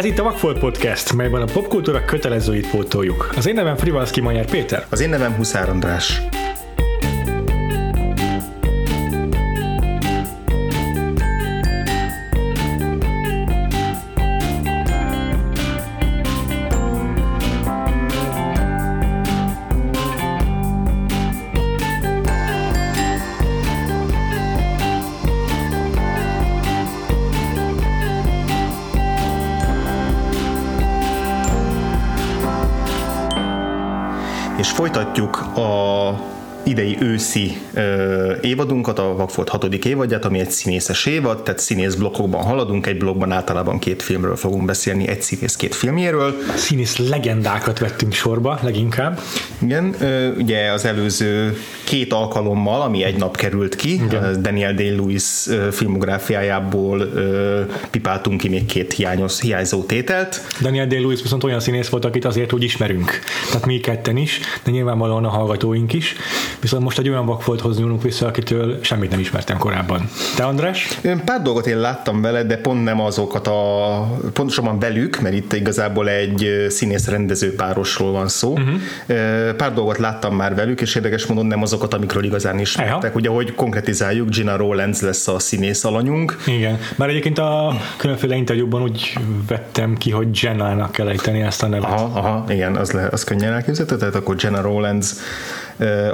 Ez itt a Vagfolt Podcast, melyben a popkultúra kötelezőit pótoljuk. Az én nevem Frivalszki Magyar Péter. Az én nevem Huszár András. Idei őszi ö, évadunkat, a Vagfolt hatodik évadját, ami egy színészes évad, tehát színész blokkokban haladunk, egy blokkban általában két filmről fogunk beszélni, egy színész két filmjéről. Színész legendákat vettünk sorba, leginkább. Igen, ö, ugye az előző két alkalommal, ami egy nap került ki, Igen. Daniel Day-Lewis filmográfiájából ö, pipáltunk ki még két hiányos, hiányzó tételt. Daniel Day-Lewis viszont olyan színész volt, akit azért úgy ismerünk. Tehát mi ketten is, de nyilvánvalóan a hallgatóink is. Viszont most egy olyan vakfolthoz nyúlunk vissza, akitől semmit nem ismertem korábban. Te András? Pár dolgot én láttam vele, de pont nem azokat a, pontosabban velük, mert itt igazából egy színész rendező párosról van szó. Uh-huh. Pár dolgot láttam már velük, és érdekes módon nem azokat, amikről igazán ismertek. Ugye, hogy konkretizáljuk, Gina Rowlands lesz a színész alanyunk. Igen, már egyébként a különféle interjúban úgy vettem ki, hogy Jenna-nak kell ejteni ezt a nevet. Aha, aha igen, az, le, az könnyen elképzelhető, tehát akkor Jenna Rowlands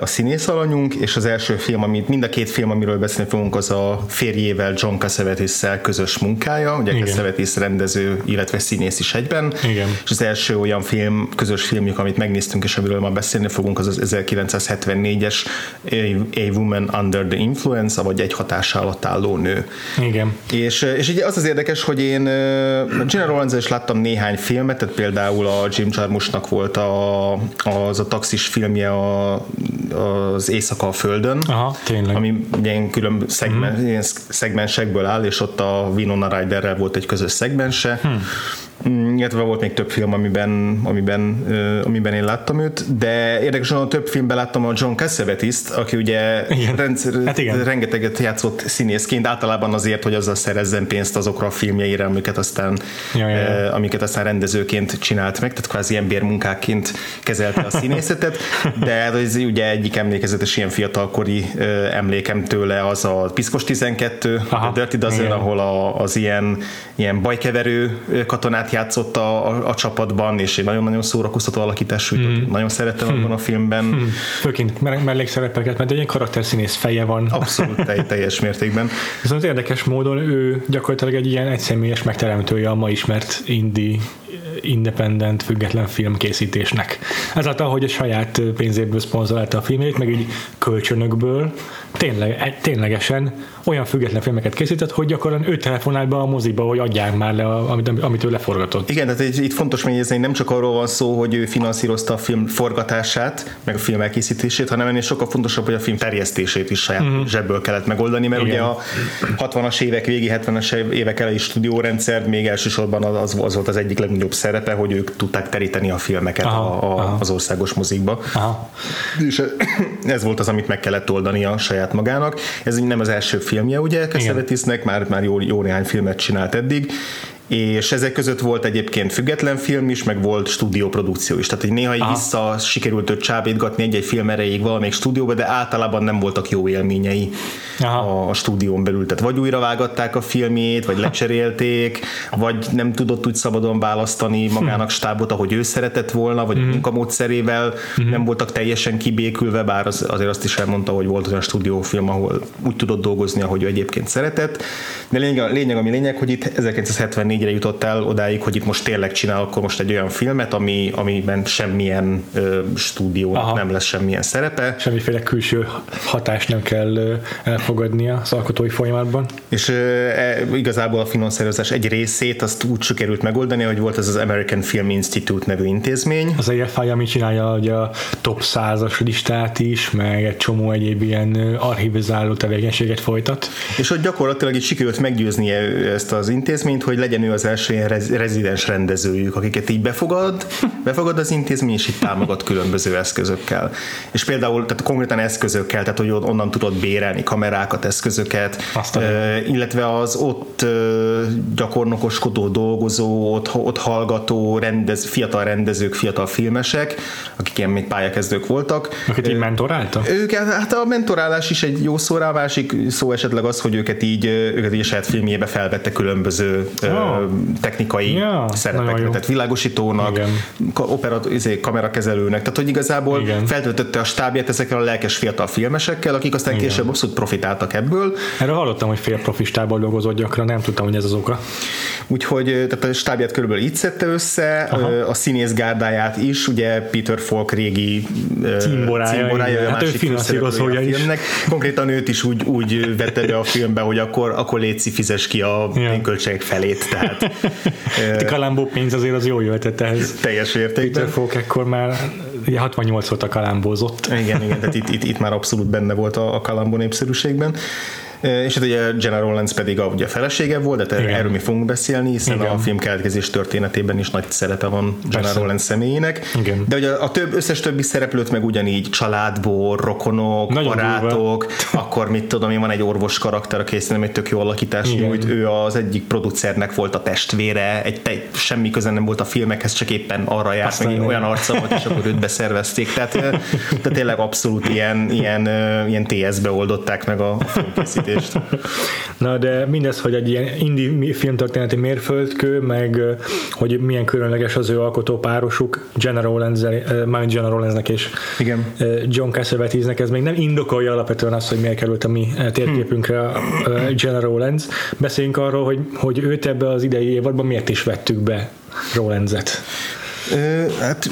a színész alanyunk, és az első film, amit mind a két film, amiről beszélni fogunk, az a férjével, John cassavetes közös munkája, ugye Cassavetes rendező, illetve színész is egyben, Igen. és az első olyan film, közös filmjük, amit megnéztünk, és amiről ma beszélni fogunk, az az 1974-es A Woman Under the Influence, vagy egy hatás alatt álló nő. Igen. És, és ugye az az érdekes, hogy én Gina Rowlands is láttam néhány filmet, tehát például a Jim Jarmuschnak volt a, az a taxis filmje a az Éjszaka a Földön, Aha, tényleg. ami ilyen külön szegmen, mm. ilyen szegmensekből áll, és ott a Winona Ryderrel volt egy közös szegmense. Hmm illetve volt még több film, amiben, amiben, amiben én láttam őt, de érdekesen a több filmben láttam a John cassavetes aki ugye igen. Rendszer, hát igen. rengeteget játszott színészként, általában azért, hogy azzal szerezzen pénzt azokra a filmjeire, amiket aztán, ja, ja, ja. amiket aztán rendezőként csinált meg, tehát kvázi embermunkáként kezelte a színészetet, de ez ugye egyik emlékezetes ilyen fiatalkori emlékem tőle az a Piszkos 12, Aha, a Dirty Dozen, ahol a, az ilyen, ilyen bajkeverő katonát játszott a, a, a csapatban, és egy nagyon-nagyon szórakoztató alakítású, mm. nagyon szerettem abban a filmben. Mm. Főként mellékszerepeket, mert egy ilyen karakterszínész feje van. Abszolút tej, teljes mértékben. Viszont érdekes módon ő gyakorlatilag egy ilyen egyszemélyes megteremtője a ma ismert indie independent, független filmkészítésnek. Ezáltal, hogy a saját pénzéből szponzorálta a filmét, meg így kölcsönökből, tényleg, ténylegesen olyan független filmeket készített, hogy gyakorlatilag ő telefonált be a moziba, hogy adják már le, amit, amit ő leforgatott. Igen, tehát itt fontos megjegyezni, nem csak arról van szó, hogy ő finanszírozta a film forgatását, meg a film elkészítését, hanem ennél sokkal fontosabb, hogy a film terjesztését is saját uh-huh. zsebből kellett megoldani, mert Igen. ugye a 60-as évek végi, 70-es évek elejé stúdiórendszer még elsősorban az, az volt az egyik legnagyobb szerepe, hogy ők tudták teríteni a filmeket aha, a, a, aha. az országos mozikba. Aha. És ez volt az, amit meg kellett oldani a saját magának. Ez nem az első filmje, ugye, Cassavetisnek, már, már jó, jó néhány filmet csinált eddig, és ezek között volt egyébként független film is, meg volt stúdióprodukció is. Tehát, hogy néha így vissza sikerült őt csábítgatni egy-egy film erejéig valamelyik stúdióba, de általában nem voltak jó élményei Aha. a stúdión belül. Tehát vagy újra vágatták a filmét, vagy lecserélték, vagy nem tudott úgy szabadon választani magának stábot, ahogy ő szeretett volna, vagy mm. munkamódszerével mm. nem voltak teljesen kibékülve, bár az, azért azt is elmondta, hogy volt olyan stúdiófilm, ahol úgy tudott dolgozni, ahogy ő egyébként szeretett. De lényeg, lényeg ami lényeg, hogy itt 1974 2004-re jutott el odáig, hogy itt most tényleg csinál akkor most egy olyan filmet, ami, amiben semmilyen ö, stúdiónak Aha. nem lesz semmilyen szerepe. Semmiféle külső hatást nem kell ö, elfogadnia az alkotói folyamatban. És ö, e, igazából a finanszírozás egy részét azt úgy sikerült megoldani, hogy volt ez az American Film Institute nevű intézmény. Az EFI, ami csinálja hogy a top 100-as listát is, meg egy csomó egyéb ilyen archivizáló tevékenységet folytat. És hogy gyakorlatilag így sikerült meggyőznie ezt az intézményt, hogy legyen ő az első ilyen rezidens rendezőjük, akiket így befogad, befogad az intézmény, és így támogat különböző eszközökkel. És például, tehát konkrétan eszközökkel, tehát hogy onnan tudod bérelni kamerákat, eszközöket, Aztán. illetve az ott gyakornokoskodó, dolgozó, ott, ott hallgató, rendez, fiatal rendezők, fiatal filmesek, akik ilyen még pályakezdők voltak. Akit így mentorálta? Ők, hát a mentorálás is egy jó szó rá, másik szó esetleg az, hogy őket így, őket így a saját filmjébe felvette különböző oh. Technikai ja, szerepekre, tehát világosítónak, Igen. operat, izé, kamerakezelőnek, tehát hogy igazából Igen. feltöltötte a stábját ezekkel a lelkes fiatal filmesekkel, akik aztán Igen. később abszolút profitáltak ebből. Erről hallottam, hogy fél profistából dolgozott gyakran, nem tudtam, hogy ez az oka. Úgyhogy tehát a stábját körülbelül így szedte össze, Aha. a színész gárdáját is, ugye Peter Falk régi címborája, címborája a hát másik a filmnek. Konkrétan őt is úgy, úgy vette be a filmbe, hogy akkor, akkor létszi fizes ki a ja. költségek felét. Tehát, a Kalambó pénz azért az jól jöhetett ehhez. Teljes értékben. Peter Falk ekkor már ugye 68 óta kalambózott. Igen, igen, tehát itt, itt, itt már abszolút benne volt a, a kalambó népszerűségben. És hát ugye General Lance pedig a, ugye a felesége volt, de Igen. erről mi fogunk beszélni, hiszen Igen. a film keletkezés történetében is nagy szerepe van General Lance személyének. Igen. De ugye a több, összes többi szereplőt meg ugyanígy családból, rokonok, Nagyon barátok, durva. akkor mit tudom én, van egy orvos karakter, aki szerintem egy tök jó alakítás nyújt, ő az egyik producernek volt a testvére, egy, egy semmi köze nem volt a filmekhez, csak éppen arra járt, meg olyan arca volt, és akkor őt beszervezték. Tehát, tehát tényleg abszolút ilyen, ilyen, ilyen TS-be oldották meg a filmkészítést megközelítést. Na de mindez, hogy egy ilyen indie filmtörténeti mérföldkő, meg hogy milyen különleges az ő alkotó párosuk, General Lenz, Mind General Lenznek és Igen. John Cassavetes-nek, ez még nem indokolja alapvetően azt, hogy miért került a mi térképünkre a General Lenz. Beszéljünk arról, hogy, hogy őt ebbe az idei évadban miért is vettük be Rolenzet. Hát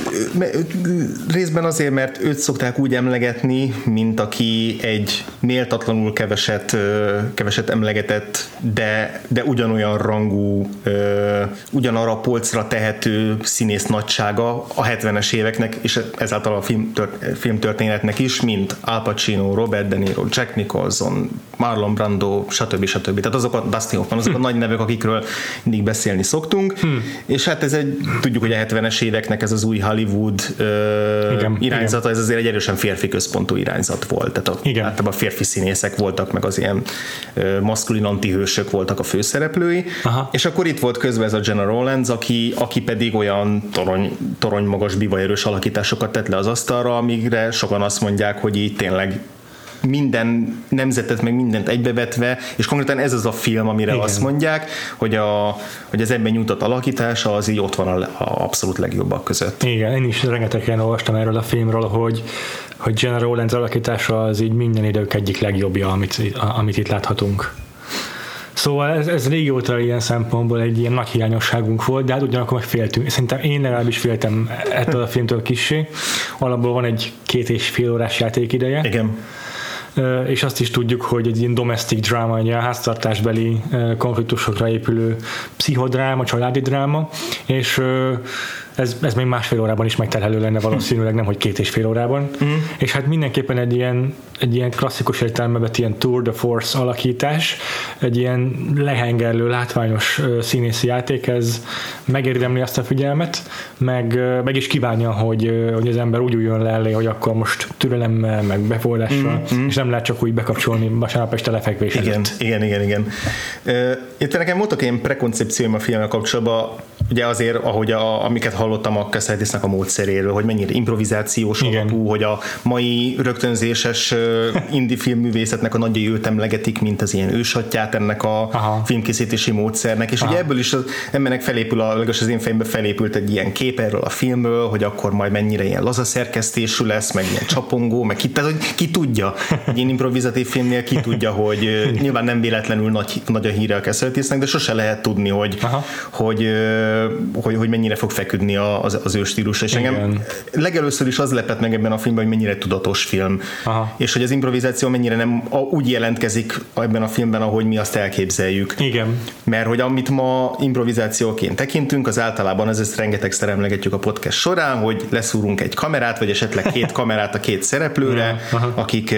részben azért, mert őt szokták úgy emlegetni, mint aki egy méltatlanul keveset, keveset emlegetett, de, de ugyanolyan rangú, ugyanarra a polcra tehető színész nagysága a 70-es éveknek, és ezáltal a film, filmtörténetnek is, mint Al Pacino, Robert De Niro, Jack Nicholson, Marlon Brando, stb. stb. Tehát azok a Dustin Hoffman, azok a hm. nagy nevek, akikről mindig beszélni szoktunk, hm. és hát ez egy, tudjuk, hogy a 70-es éveknek ez az új Hollywood ö, igen, irányzata, igen. ez azért egy erősen férfi központú irányzat volt. Tehát a, igen. általában férfi színészek voltak, meg az ilyen ö, maszkulin antihősök voltak a főszereplői, Aha. és akkor itt volt közben ez a Jenna Rollins, aki, aki pedig olyan torony, torony magas bivajerős alakításokat tett le az asztalra, amire sokan azt mondják, hogy így tényleg minden nemzetet, meg mindent egybevetve, és konkrétan ez az a film, amire Igen. azt mondják, hogy, a, hogy az ebben nyújtott alakítása az így ott van a, a abszolút legjobbak között. Igen, én is rengetegen olvastam erről a filmről, hogy, hogy General Lenz alakítása az így minden idők egyik legjobbja, amit, amit itt láthatunk. Szóval ez, ez régóta ilyen szempontból egy ilyen nagy hiányosságunk volt, de hát ugyanakkor meg féltünk. Szerintem én legalábbis féltem ettől a filmtől kissé. Alapból van egy két és fél órás játékideje. Igen és azt is tudjuk, hogy egy ilyen domestic dráma, egy ilyen háztartásbeli konfliktusokra épülő pszichodráma, családi dráma, és ez, ez még másfél órában is megterhelő lenne valószínűleg, nem hogy két és fél órában. Mm. És hát mindenképpen egy ilyen, egy ilyen klasszikus értelmeben ilyen Tour de Force alakítás, egy ilyen lehengerlő, látványos színészi játék, ez megérdemli azt a figyelmet, meg, meg is kívánja, hogy, hogy az ember úgy üljön le elé, hogy akkor most türelemmel, meg befordással, mm-hmm. és nem lehet csak úgy bekapcsolni vasárnap este lefekvés igen, előtt. Igen, igen, igen. Itt nekem voltak ilyen prekoncepcióim a filmmel kapcsolatban, ugye azért, ahogy a, amiket hallottam a Cassavetes a módszeréről, hogy mennyire improvizációs Igen. alapú, hogy a mai rögtönzéses indie filmművészetnek a nagyjai őt emlegetik, mint az ilyen ősatját ennek a Aha. filmkészítési módszernek, és Aha. ugye ebből is az embernek felépül, a, legalábbis az én fejemben felépült egy ilyen kép erről a filmről, hogy akkor majd mennyire ilyen laza szerkesztésű lesz, meg ilyen csapongó, meg ki, tehát, hogy ki tudja, egy ilyen improvizatív filmnél ki tudja, hogy nyilván nem véletlenül nagy, nagy a híre a Cassavetesnek, de sose lehet tudni, hogy, Aha. hogy hogy, hogy mennyire fog feküdni az, az ő stílus. És Igen. engem legelőször is az lepett meg ebben a filmben, hogy mennyire tudatos film. Aha. És hogy az improvizáció mennyire nem úgy jelentkezik ebben a filmben, ahogy mi azt elképzeljük. Igen. Mert hogy amit ma improvizációként tekintünk, az általában az ezt rengetegszer emlegetjük a podcast során, hogy leszúrunk egy kamerát, vagy esetleg két kamerát a két szereplőre, akik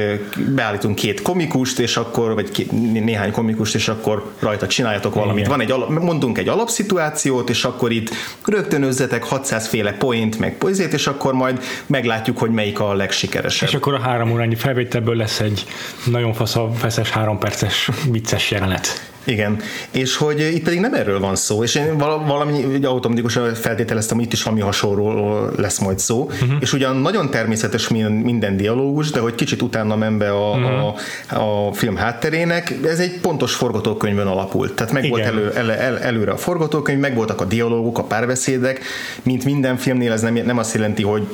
beállítunk két komikust, és akkor, vagy két, néhány komikust, és akkor rajta csináljatok valamit. Igen. Van egy alap, mondunk egy alapszituációt, és akkor itt rögtönözzetek 600 féle point, meg pozét, és akkor majd meglátjuk, hogy melyik a legsikeresebb. És akkor a három órányi felvételből lesz egy nagyon fasz feszes három perces vicces jelenet. Igen, és hogy itt pedig nem erről van szó, és én valami automatikusan feltételeztem, hogy itt is valami hasonló lesz majd szó, uh-huh. és ugyan nagyon természetes minden, dialógus, de hogy kicsit utána men be a, uh-huh. a, a film hátterének, ez egy pontos forgatókönyvön alapult. Tehát meg Igen. volt elő, el, el, előre a forgatókönyv, meg voltak a dialóguk, a párbeszédek, mint minden filmnél, ez nem, nem azt jelenti, hogy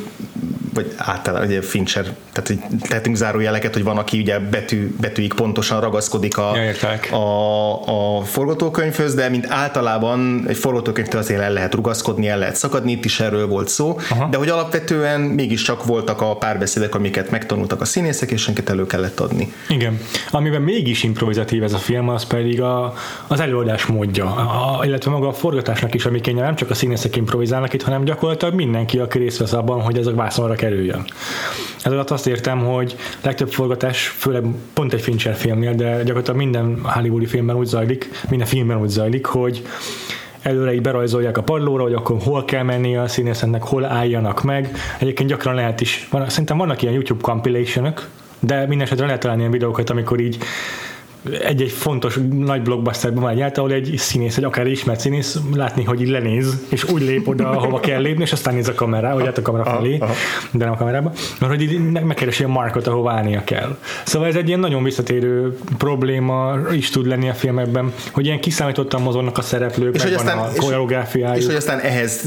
vagy általában ugye Fincher, tehát hogy tehetünk zárójeleket, hogy van, aki ugye betű, betűig pontosan ragaszkodik a, ja, a, a forgatókönyvhöz, de mint általában egy forgatókönyvtől azért el lehet rugaszkodni, el lehet szakadni, itt is erről volt szó, Aha. de hogy alapvetően mégiscsak voltak a párbeszédek, amiket megtanultak a színészek, és amiket elő kellett adni. Igen. Amiben mégis improvizatív ez a film, az pedig a, az előadás módja, a, illetve maga a forgatásnak is, amikén nem csak a színészek improvizálnak itt, hanem gyakorlatilag mindenki, aki részt vesz abban, hogy ez a vászonra kerüljön. Ez alatt azt értem, hogy legtöbb forgatás, főleg pont egy Fincher filmnél, de gyakorlatilag minden hollywoodi filmben úgy zajlik, minden filmben úgy zajlik, hogy előre így berajzolják a padlóra, hogy akkor hol kell menni a színészeknek, hol álljanak meg. Egyébként gyakran lehet is, van, szerintem vannak ilyen YouTube compilation de minden esetre lehet találni ilyen videókat, amikor így egy-egy fontos nagy blockbusterben van egy ahol egy színész, egy akár ismert színész látni, hogy így lenéz, és úgy lép oda, ahova kell lépni, és aztán néz a kamera, hogy hát a kamera felé, de nem a kamerába, mert hogy így megkeresi a markot, ahova állnia kell. Szóval ez egy ilyen nagyon visszatérő probléma is tud lenni a filmekben, hogy ilyen kiszámítottan mozognak a szereplők, és hogy aztán, a koreográfiájuk. És hogy aztán ehhez,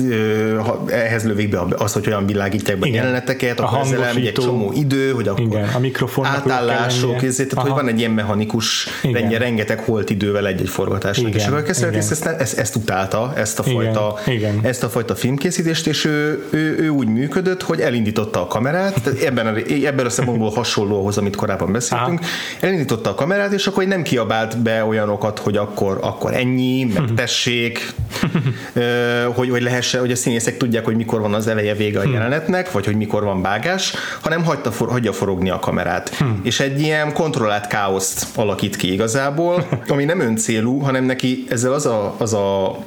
ehhez lövik be az, hogy olyan világítják be jeleneteket, a közelem, egy csomó idő, hogy akkor Igen, a mikrofon átállások, ezért, tehát, hogy van egy ilyen mechanikus igen. rengeteg holt idővel egy-egy forgatásnak. Igen. És akkor Kesseltis ezt, ezt, ezt utálta, ezt a fajta, igen. ezt a fajta filmkészítést, és ő, ő, ő, úgy működött, hogy elindította a kamerát, tehát ebben a, ebben a szempontból hasonló ahhoz, amit korábban beszéltünk, Aha. elindította a kamerát, és akkor nem kiabált be olyanokat, hogy akkor, akkor ennyi, meg tessék, hogy, hogy lehessen, hogy a színészek tudják, hogy mikor van az eleje vége a hm. jelenetnek, vagy hogy mikor van vágás, hanem hagyta, hagyja forogni a kamerát. Hm. És egy ilyen kontrollált káoszt alakít alakít ki igazából, ami nem öncélú, hanem neki ezzel az a, az a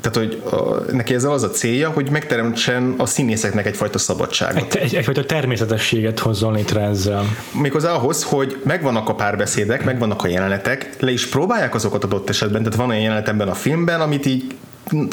tehát, hogy a, neki ezzel az a célja, hogy megteremtsen a színészeknek egyfajta szabadságot. Egy, egy, egyfajta természetességet hozzon létre ezzel. Méghozzá ahhoz, hogy megvannak a párbeszédek, megvannak a jelenetek, le is próbálják azokat adott esetben, tehát van olyan jelenet ebben a filmben, amit így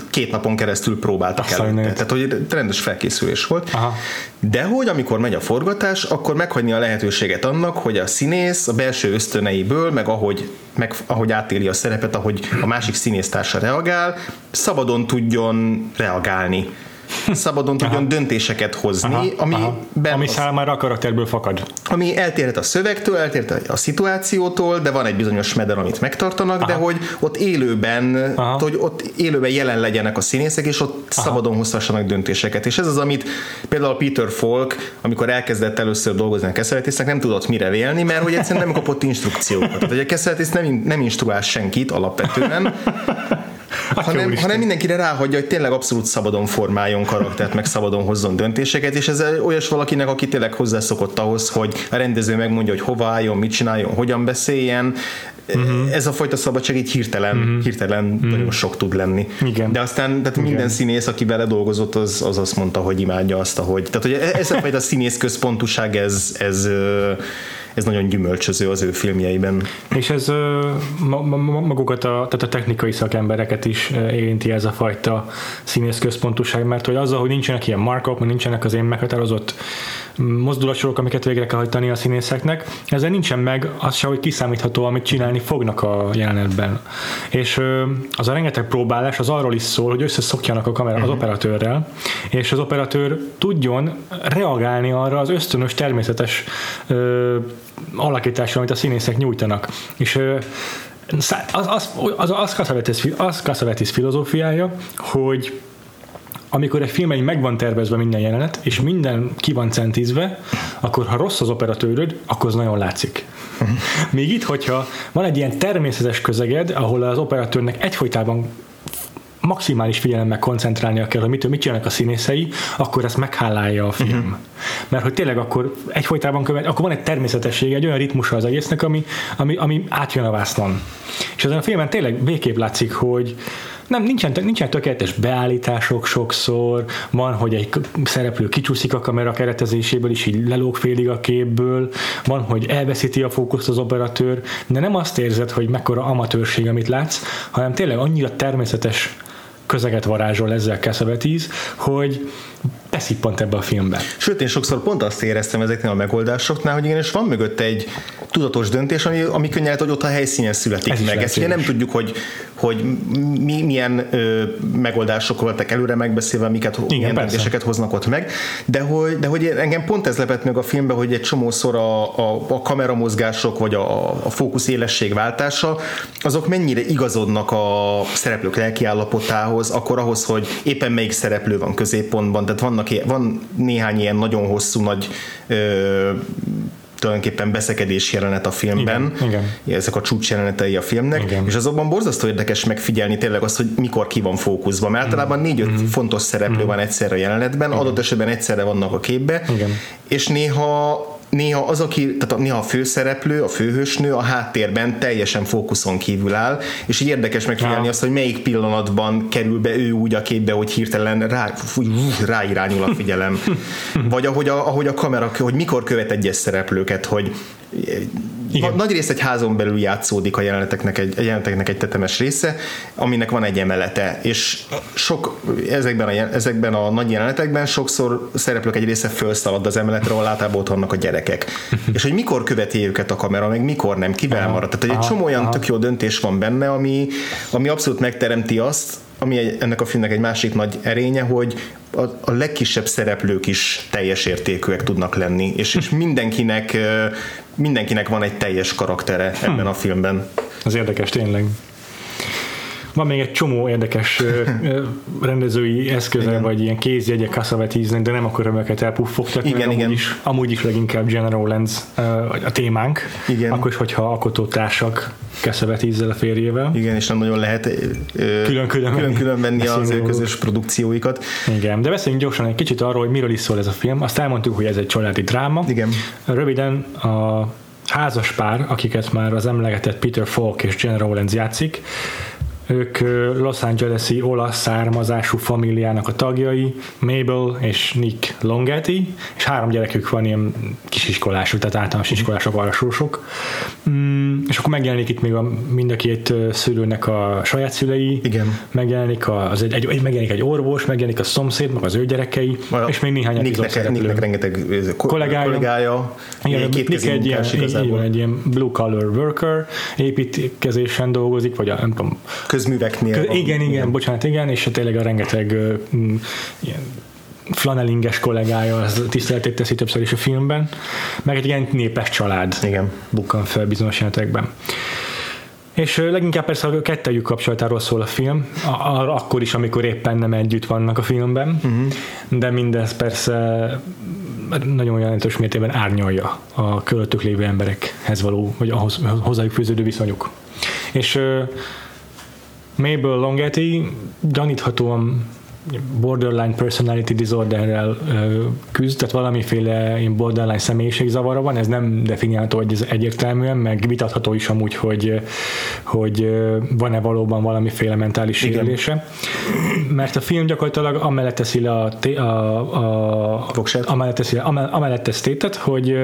két napon keresztül próbáltak el. Tehát, hogy rendes felkészülés volt. Aha. De hogy amikor megy a forgatás, akkor meghagyni a lehetőséget annak, hogy a színész a belső ösztöneiből, meg ahogy, meg ahogy átéli a szerepet, ahogy a másik színésztársa reagál, szabadon tudjon reagálni szabadon tudjon aha. döntéseket hozni, aha, ami, aha. ami számára a karakterből fakad. Ami eltérhet a szövegtől, eltérhet a szituációtól, de van egy bizonyos meder, amit megtartanak, aha. de hogy ott élőben, hogy ott élőben jelen legyenek a színészek, és ott aha. szabadon hozhassanak döntéseket. És ez az, amit például Peter Falk, amikor elkezdett először dolgozni a Kesseltisznek, nem tudott mire vélni, mert hogy egyszerűen nem kapott instrukciókat. Tehát, hogy a Kesseltis nem, nem instruál senkit alapvetően, hanem, hanem mindenkire ráhagyja, hogy tényleg abszolút szabadon formáljon karaktert, meg szabadon hozzon döntéseket, és ez olyas valakinek, aki tényleg hozzászokott ahhoz, hogy a rendező megmondja, hogy hova álljon, mit csináljon, hogyan beszéljen, uh-huh. ez a fajta szabadság így hirtelen, uh-huh. hirtelen uh-huh. nagyon sok tud lenni. Igen. De aztán tehát minden Igen. színész, aki vele dolgozott, az, az azt mondta, hogy imádja azt, ahogy. Tehát, hogy e- ez a fajta színész központuság, ez, ez ez nagyon gyümölcsöző az ő filmjeiben. És ez magukat a, tehát a technikai szakembereket is érinti ez a fajta színész központuság, mert hogy azzal, hogy nincsenek ilyen markok, nincsenek az én meghatározott mozdulatsorok, amiket végre kell hajtani a színészeknek, ezzel nincsen meg az se, hogy kiszámítható, amit csinálni fognak a jelenetben. És az a rengeteg próbálás az arról is szól, hogy összeszokjanak a kamera az uh-huh. operatőrrel, és az operatőr tudjon reagálni arra az ösztönös, természetes ö, alakításra, amit a színészek nyújtanak. És ö, az, az, az, az, az az filozófiája, hogy amikor egy filmben meg van tervezve minden jelenet, és minden ki van centízve, akkor ha rossz az operatőröd, akkor az nagyon látszik. Még itt, hogyha van egy ilyen természetes közeged, ahol az operatőrnek egyfolytában maximális figyelemmel koncentrálnia kell, hogy mit, mit csinálnak a színészei, akkor ezt meghálálja a film. Uh-huh. Mert hogy tényleg akkor egyfolytában követ, akkor van egy természetesség, egy olyan ritmusa az egésznek, ami, ami, ami átjön a vásznon. És ezen a filmen tényleg végképp látszik, hogy nem, nincsen, nincsen tökéletes beállítások sokszor, van, hogy egy szereplő kicsúszik a kamera keretezéséből, és így lelóg félig a képből, van, hogy elveszíti a fókuszt az operatőr, de nem azt érzed, hogy mekkora amatőrség, amit látsz, hanem tényleg annyira természetes közeget varázsol ezzel Cassavetes, hogy beszippant ebbe a filmbe. Sőt, én sokszor pont azt éreztem ezeknél a megoldásoknál, hogy igenis van mögött egy tudatos döntés, ami, ami könnyen hogy ott a helyszínen születik Ez meg. Ezt ugye nem tudjuk, hogy, hogy mi, milyen ö, megoldások voltak előre megbeszélve, miket, Igen, milyen döntéseket hoznak ott meg, de hogy, de hogy engem pont ez lepett meg a filmben, hogy egy csomószor a, a, a kameramozgások, vagy a, a fókusz élesség váltása, azok mennyire igazodnak a szereplők lelkiállapotához, akkor ahhoz, hogy éppen melyik szereplő van középpontban, tehát vannak, van néhány ilyen nagyon hosszú, nagy ö, tulajdonképpen beszekedés jelenet a filmben, igen, igen. ezek a csúcs jelenetei a filmnek, igen. és azokban borzasztó érdekes megfigyelni tényleg azt, hogy mikor ki van fókuszva, mert általában mm. négy-öt mm. fontos szereplő mm. van egyszerre a jelenetben, igen. adott esetben egyszerre vannak a képbe, igen. és néha néha az, aki, tehát néha a főszereplő, a főhősnő a háttérben teljesen fókuszon kívül áll, és így érdekes megfigyelni ja. azt, hogy melyik pillanatban kerül be ő úgy a képbe, hogy hirtelen rá, fúj, ráirányul a figyelem. Vagy ahogy a, ahogy a kamera, hogy mikor követ egyes szereplőket, hogy igen. Nagy rész egy házon belül játszódik a jeleneteknek egy, a jeleneteknek egy tetemes része, aminek van egy emelete, és sok ezekben a, ezekben a nagy jelenetekben sokszor szereplők egy része felszalad az emeletre, ahol általában ott vannak a gyerekek. és hogy mikor követi őket a kamera, meg mikor nem, kivel aha, marad. Tehát egy csomó olyan aha. tök jó döntés van benne, ami, ami abszolút megteremti azt, ami egy, ennek a filmnek egy másik nagy erénye, hogy a, a legkisebb szereplők is teljes értékűek tudnak lenni, és, és mindenkinek mindenkinek van egy teljes karaktere hm. ebben a filmben. Az érdekes tényleg. Van még egy csomó érdekes rendezői eszköze, igen. vagy ilyen kézjegyek Cassavetes-nek, de nem akarom őket elpuffogtatni, igen, igen. Amúgy, is, amúgy is leginkább General Lenz a témánk, igen. akkor is, hogyha alkotótársak Cassavetes-zel a férjével. Igen, és nem nagyon lehet külön-külön, külön-külön venni az ő közös produkcióikat. Igen, de beszéljünk gyorsan egy kicsit arról, hogy miről is szól ez a film. Azt elmondtuk, hogy ez egy családi dráma. Igen. Röviden a házas pár, akiket már az emlegetett Peter Falk és General Rowlands játszik, ők Los Angeles-i olasz származású familiának a tagjai, Mabel és Nick Longetti, és három gyerekük van ilyen kisiskolások, tehát általános mhm. iskolások, arasósok. Mm, és akkor megjelenik itt még a, mind a két szülőnek a saját szülei, Igen. megjelenik, az egy, egy, megjelenik egy orvos, megjelenik a szomszéd, meg az ő gyerekei, a és még néhány Nicknek, Nicknek rengeteg kollégája, kollégája Igen, két Nick egy ilyen, egy ilyen blue collar worker, építkezésen dolgozik, vagy a, nem tudom, közműveknél. Kö, igen, igen, igen, bocsánat, igen, és tényleg a rengeteg uh, ilyen flanelinges kollégája az tiszteletét teszi többször is a filmben, meg egy ilyen népes család igen. bukkan fel bizonyos jelentekben. És leginkább persze a kettőjük kapcsolatáról szól a film, a, a, akkor is, amikor éppen nem együtt vannak a filmben, uh-huh. de mindez persze nagyon jelentős mértékben árnyalja a körülöttük lévő emberekhez való, vagy ahhoz, hozzájuk fűződő viszonyuk. És Mabel Longetti gyaníthatóan borderline personality disorderrel küzd, tehát valamiféle borderline személyiségzavara van, ez nem definiálható hogy ez egyértelműen, meg vitatható is amúgy, hogy, hogy van-e valóban valamiféle mentális sérülése. Mert a film gyakorlatilag amellett teszi le a, a, a, amellett teszi, amellett teszi tétet, hogy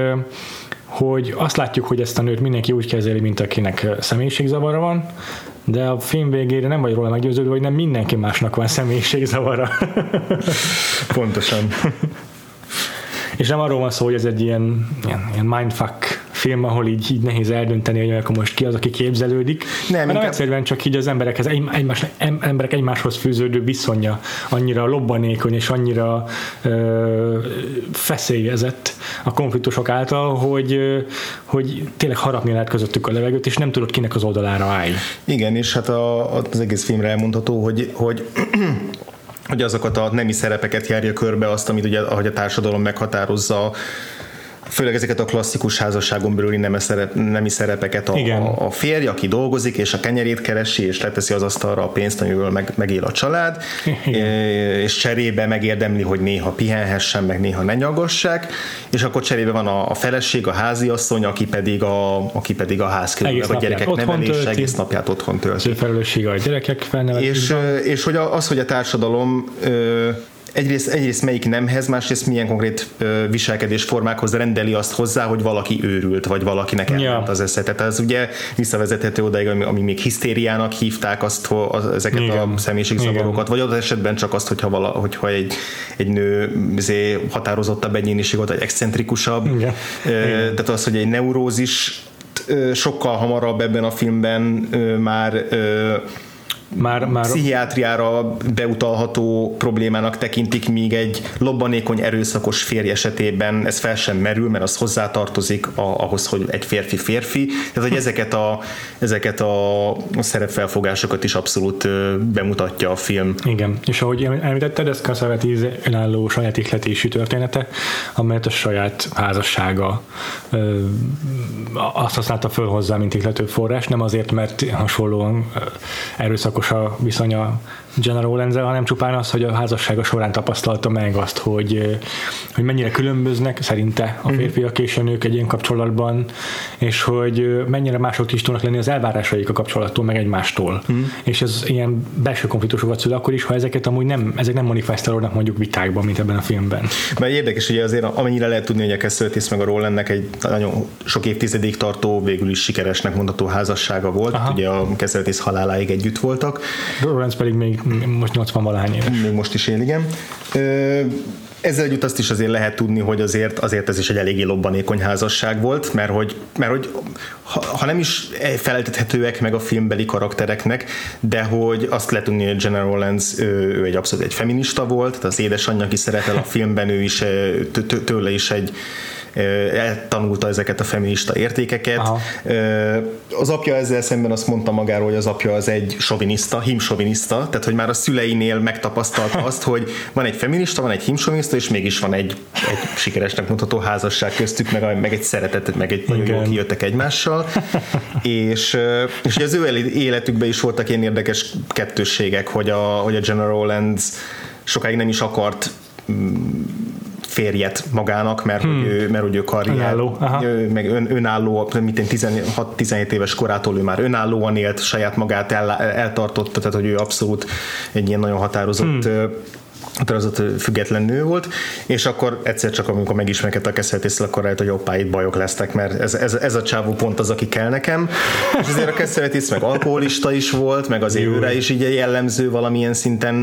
hogy azt látjuk, hogy ezt a nőt mindenki úgy kezeli, mint akinek személyiségzavara van, de a film végére nem vagy róla meggyőződve, hogy nem mindenki másnak van személyiségzavara. Pontosan. És nem arról van szó, hogy ez egy ilyen, ilyen, ilyen mindfuck film, ahol így, így nehéz eldönteni, hogy akkor most ki az, aki képzelődik. Nem, hanem inkább... egyszerűen csak így az emberekhez, egymás, emberek egymáshoz fűződő viszonya annyira lobbanékony és annyira ö, feszélyezett a konfliktusok által, hogy, hogy tényleg harapni lehet közöttük a levegőt, és nem tudod kinek az oldalára állj. Igen, és hát a, az egész filmre elmondható, hogy, hogy hogy azokat a nemi szerepeket járja körbe azt, amit ugye, ahogy a társadalom meghatározza főleg ezeket a klasszikus házasságon belüli nemi, szerep, nemi szerepeket a, Igen. a, férj, aki dolgozik, és a kenyerét keresi, és leteszi az asztalra a pénzt, amiből meg, megél a család, Igen. és cserébe megérdemli, hogy néha pihenhessen, meg néha ne nyagassák, és akkor cserébe van a, a feleség, a háziasszony, aki pedig a, aki pedig a ház körül, a gyerekek nevelése, egész napját otthon tölti. Felelőssége a gyerekek felnevelése. És, és hogy az, hogy a társadalom egyrészt, egyrészt melyik nemhez, másrészt milyen konkrét viselkedésformákhoz rendeli azt hozzá, hogy valaki őrült, vagy valakinek elment ja. az esze. Tehát ez ugye visszavezethető odaig, ami, ami még hisztériának hívták azt, az, ezeket Igen. a személyiségzavarokat, vagy az esetben csak azt, hogyha, vala, hogyha egy, egy nő zé, határozottabb egyéniség volt, vagy excentrikusabb. Igen. Tehát az, hogy egy neurózis sokkal hamarabb ebben a filmben már már, már... pszichiátriára beutalható problémának tekintik, míg egy lobbanékony erőszakos férj esetében ez fel sem merül, mert az hozzátartozik a, ahhoz, hogy egy férfi férfi. Tehát, hogy ezeket a, ezeket a, szerepfelfogásokat is abszolút bemutatja a film. Igen, és ahogy említetted, ez Cassavetes önálló saját ihletésű története, amelyet a saját házassága ö, azt használta föl hozzá, mint ihlető forrás, nem azért, mert hasonlóan erőszakos erőszakos a viszonya General Lenzel, hanem csupán az, hogy a házassága során tapasztalta meg azt, hogy, hogy mennyire különböznek szerinte a mhm. férfiak és a nők egy ilyen kapcsolatban, és hogy mennyire mások is tudnak lenni az elvárásaik a kapcsolattól, meg egymástól. Mm. És ez ilyen belső konfliktusokat szül akkor is, ha ezeket amúgy nem, ezek nem manifestálódnak mondjuk vitákban, mint ebben a filmben. Mert érdekes, hogy azért amennyire lehet tudni, hogy a Kesseltis meg a Rolandnek egy nagyon sok évtizedig tartó, végül is sikeresnek mondható házassága volt. Aha. Ugye a Kesseltis haláláig együtt voltak. Roland pedig még most 80 valahány éves. Még most is él, igen. Ö, ezzel együtt azt is azért lehet tudni, hogy azért, azért ez is egy eléggé lobbanékony házasság volt, mert hogy, mert hogy ha, ha nem is feltethetőek meg a filmbeli karaktereknek, de hogy azt lehet tudni, hogy General Lenz ő, ő egy abszolút egy feminista volt, tehát az édesanyja, aki szerepel a filmben, ő is tőle is egy eltanulta ezeket a feminista értékeket. Aha. Az apja ezzel szemben azt mondta magáról, hogy az apja az egy soviniszta, himsoviniszta, tehát hogy már a szüleinél megtapasztalta azt, hogy van egy feminista, van egy himsoviniszta, és mégis van egy, egy sikeresnek mutató házasság köztük, meg, meg egy szeretet, meg egy nagyon jól kijöttek egymással. és, és az ő életükben is voltak ilyen érdekes kettősségek, hogy a, hogy a General Lenz sokáig nem is akart mm, férjet magának, mert, hmm. hogy, ő, mert hogy ő karrier, önálló, ő, meg ön, önálló, mint 16-17 éves korától ő már önállóan élt, saját magát el, eltartotta, tehát hogy ő abszolút egy ilyen nagyon határozott hmm határozott független nő volt, és akkor egyszer csak amikor megismerkedte a keszeltésztel, akkor rájött, hogy oppá, itt bajok lesznek, mert ez, ez, ez a csávó pont az, aki kell nekem, és azért a keszeltész meg alkoholista is volt, meg az őre is így jellemző valamilyen szinten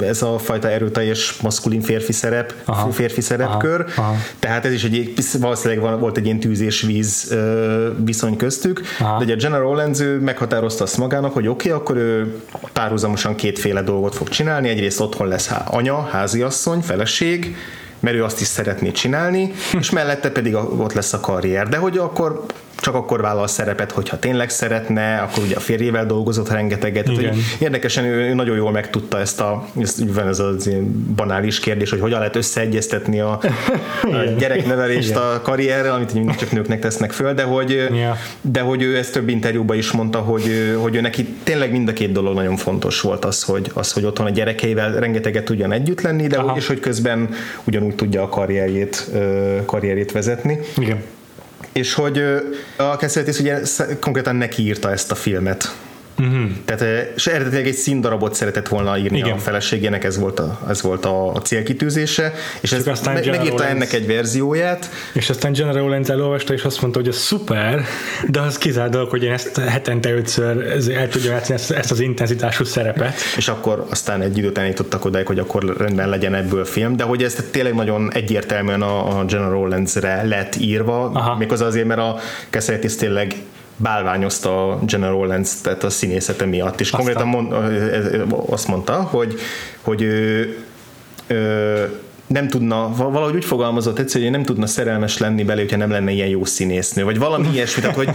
ez a fajta erőteljes maszkulin férfi szerep, aha, férfi szerepkör, aha, aha. tehát ez is egy, valószínűleg volt egy ilyen tűz-és-víz viszony köztük, aha. de a General Lenz meghatározta azt magának, hogy oké, okay, akkor ő párhuzamosan kétféle dolgot fog csinálni, egyrészt otthon lesz anya, háziasszony, feleség, mert ő azt is szeretné csinálni, és mellette pedig ott lesz a karrier. De hogy akkor csak akkor vállal szerepet, hogyha tényleg szeretne, akkor ugye a férjével dolgozott rengeteget. Tehát, hogy érdekesen ő, nagyon jól megtudta ezt a, ezt, van ez az banális kérdés, hogy hogyan lehet összeegyeztetni a, a gyereknevelést Igen. a karrierrel, amit mindig csak nőknek tesznek föl, de hogy, yeah. de hogy ő ezt több interjúban is mondta, hogy, hogy ő neki tényleg mind a két dolog nagyon fontos volt az, hogy, az, hogy otthon a gyerekeivel rengeteget tudjon együtt lenni, de Aha. is, hogy közben ugyanúgy tudja a karrierjét, karrierjét vezetni. Igen és hogy a Cassavetes ugye konkrétan neki írta ezt a filmet. Uh-huh. Tehát és eredetileg egy színdarabot szeretett volna írni Igen. a feleségének, ez volt a, ez volt a, a célkitűzése, és ez aztán me, megírta Lenz, ennek egy verzióját. És aztán General Lenz elolvasta, és azt mondta, hogy ez szuper, de az kizárt dolog, hogy én ezt hetente ötször el tudjam játszani ezt, ezt az intenzitású szerepet. És akkor aztán egy időt elítottak odáig, hogy akkor rendben legyen ebből film, de hogy ez tényleg nagyon egyértelműen a, a General Lenzre lett írva, Aha. méghozzá azért, mert a Cassavetes tényleg bálványozta a General tehát a színészete miatt, és konkrétan mond, azt mondta, hogy, hogy ő, ő, nem tudna, valahogy úgy fogalmazott egyszer, hogy nem tudna szerelmes lenni bele, hogyha nem lenne ilyen jó színésznő, vagy valami ilyesmi, tehát hogy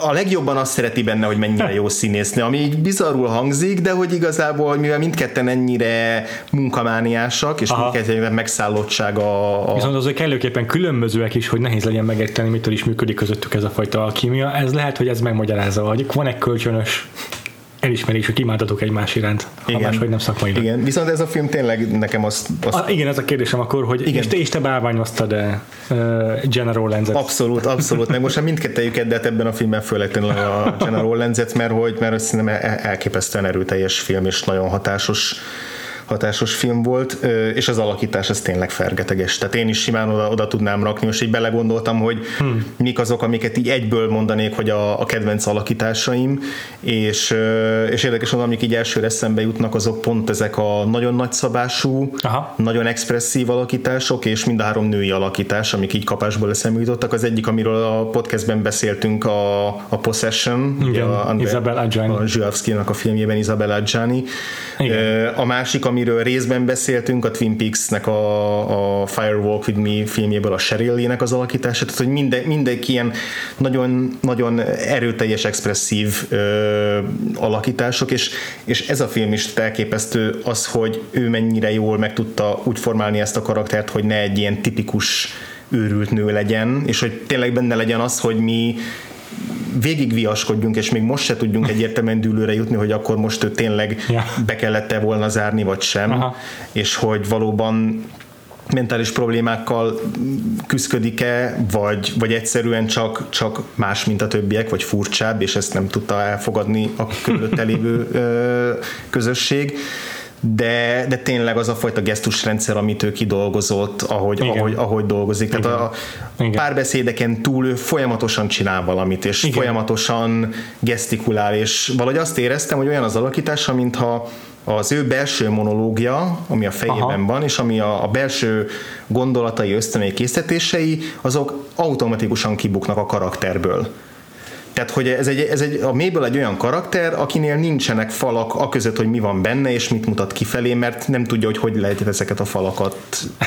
a legjobban azt szereti benne, hogy mennyire jó színésznő, ami így bizarrul hangzik, de hogy igazából, mivel mindketten ennyire munkamániásak, és Aha. mindketten megszállottság a, a... Viszont azok kellőképpen különbözőek is, hogy nehéz legyen megérteni, mitől is működik közöttük ez a fajta alkímia. Ez lehet, hogy ez megmagyarázza, hogy van egy kölcsönös elismerés, hogy imádhatok egymás iránt, ha igen. máshogy nem szakmai. Igen, viszont ez a film tényleg nekem azt... azt... A, igen, ez a kérdésem akkor, hogy igen. és te, és te bálványoztad-e uh, General Lenzet? Abszolút, abszolút, meg most már mindkettőjüket, de hát ebben a filmben főleg a General Lenzet, mert hogy mert szerintem elképesztően erőteljes film, és nagyon hatásos hatásos film volt, és az alakítás ez tényleg fergeteges. Tehát én is simán oda, oda tudnám rakni, most így belegondoltam, hogy hmm. mik azok, amiket így egyből mondanék, hogy a, a kedvenc alakításaim, és, és érdekes, hogy amik így elsőre eszembe jutnak, azok pont ezek a nagyon nagyszabású, Aha. nagyon expresszív alakítások, és mind a három női alakítás, amik így kapásból eszembe jutottak. Az egyik, amiről a podcastben beszéltünk, a, a Possession, Igen, a, Isabel Adjani. A Zsülevszkinak a filmjében Isabel Adjani. Igen. A másik, ami amiről részben beszéltünk, a Twin Peaks-nek a, a Firewalk With Me filmjéből a sheryl az alakítása, tehát hogy minden, mindenki ilyen nagyon, nagyon erőteljes, expresszív ö, alakítások, és, és ez a film is elképesztő az, hogy ő mennyire jól meg tudta úgy formálni ezt a karaktert, hogy ne egy ilyen tipikus őrült nő legyen, és hogy tényleg benne legyen az, hogy mi végigviaskodjunk, és még most se tudjunk egyértelműen dűlőre jutni, hogy akkor most ő tényleg ja. be kellett-e volna zárni, vagy sem, Aha. és hogy valóban mentális problémákkal küzdik-e, vagy, vagy egyszerűen csak, csak más, mint a többiek, vagy furcsább, és ezt nem tudta elfogadni a körülötte lévő közösség de, de tényleg az a fajta gesztusrendszer, amit ő kidolgozott, ahogy, ahogy, ahogy dolgozik. Tehát Igen. a Igen. párbeszédeken túl ő folyamatosan csinál valamit, és Igen. folyamatosan gesztikulál, és valahogy azt éreztem, hogy olyan az alakítása, mintha az ő belső monológia, ami a fejében Aha. van, és ami a, a belső gondolatai, ösztönei készítései, azok automatikusan kibuknak a karakterből. Tehát, hogy ez egy, ez egy, a méből egy olyan karakter, akinél nincsenek falak a között, hogy mi van benne, és mit mutat kifelé, mert nem tudja, hogy hogy lehet ezeket a falakat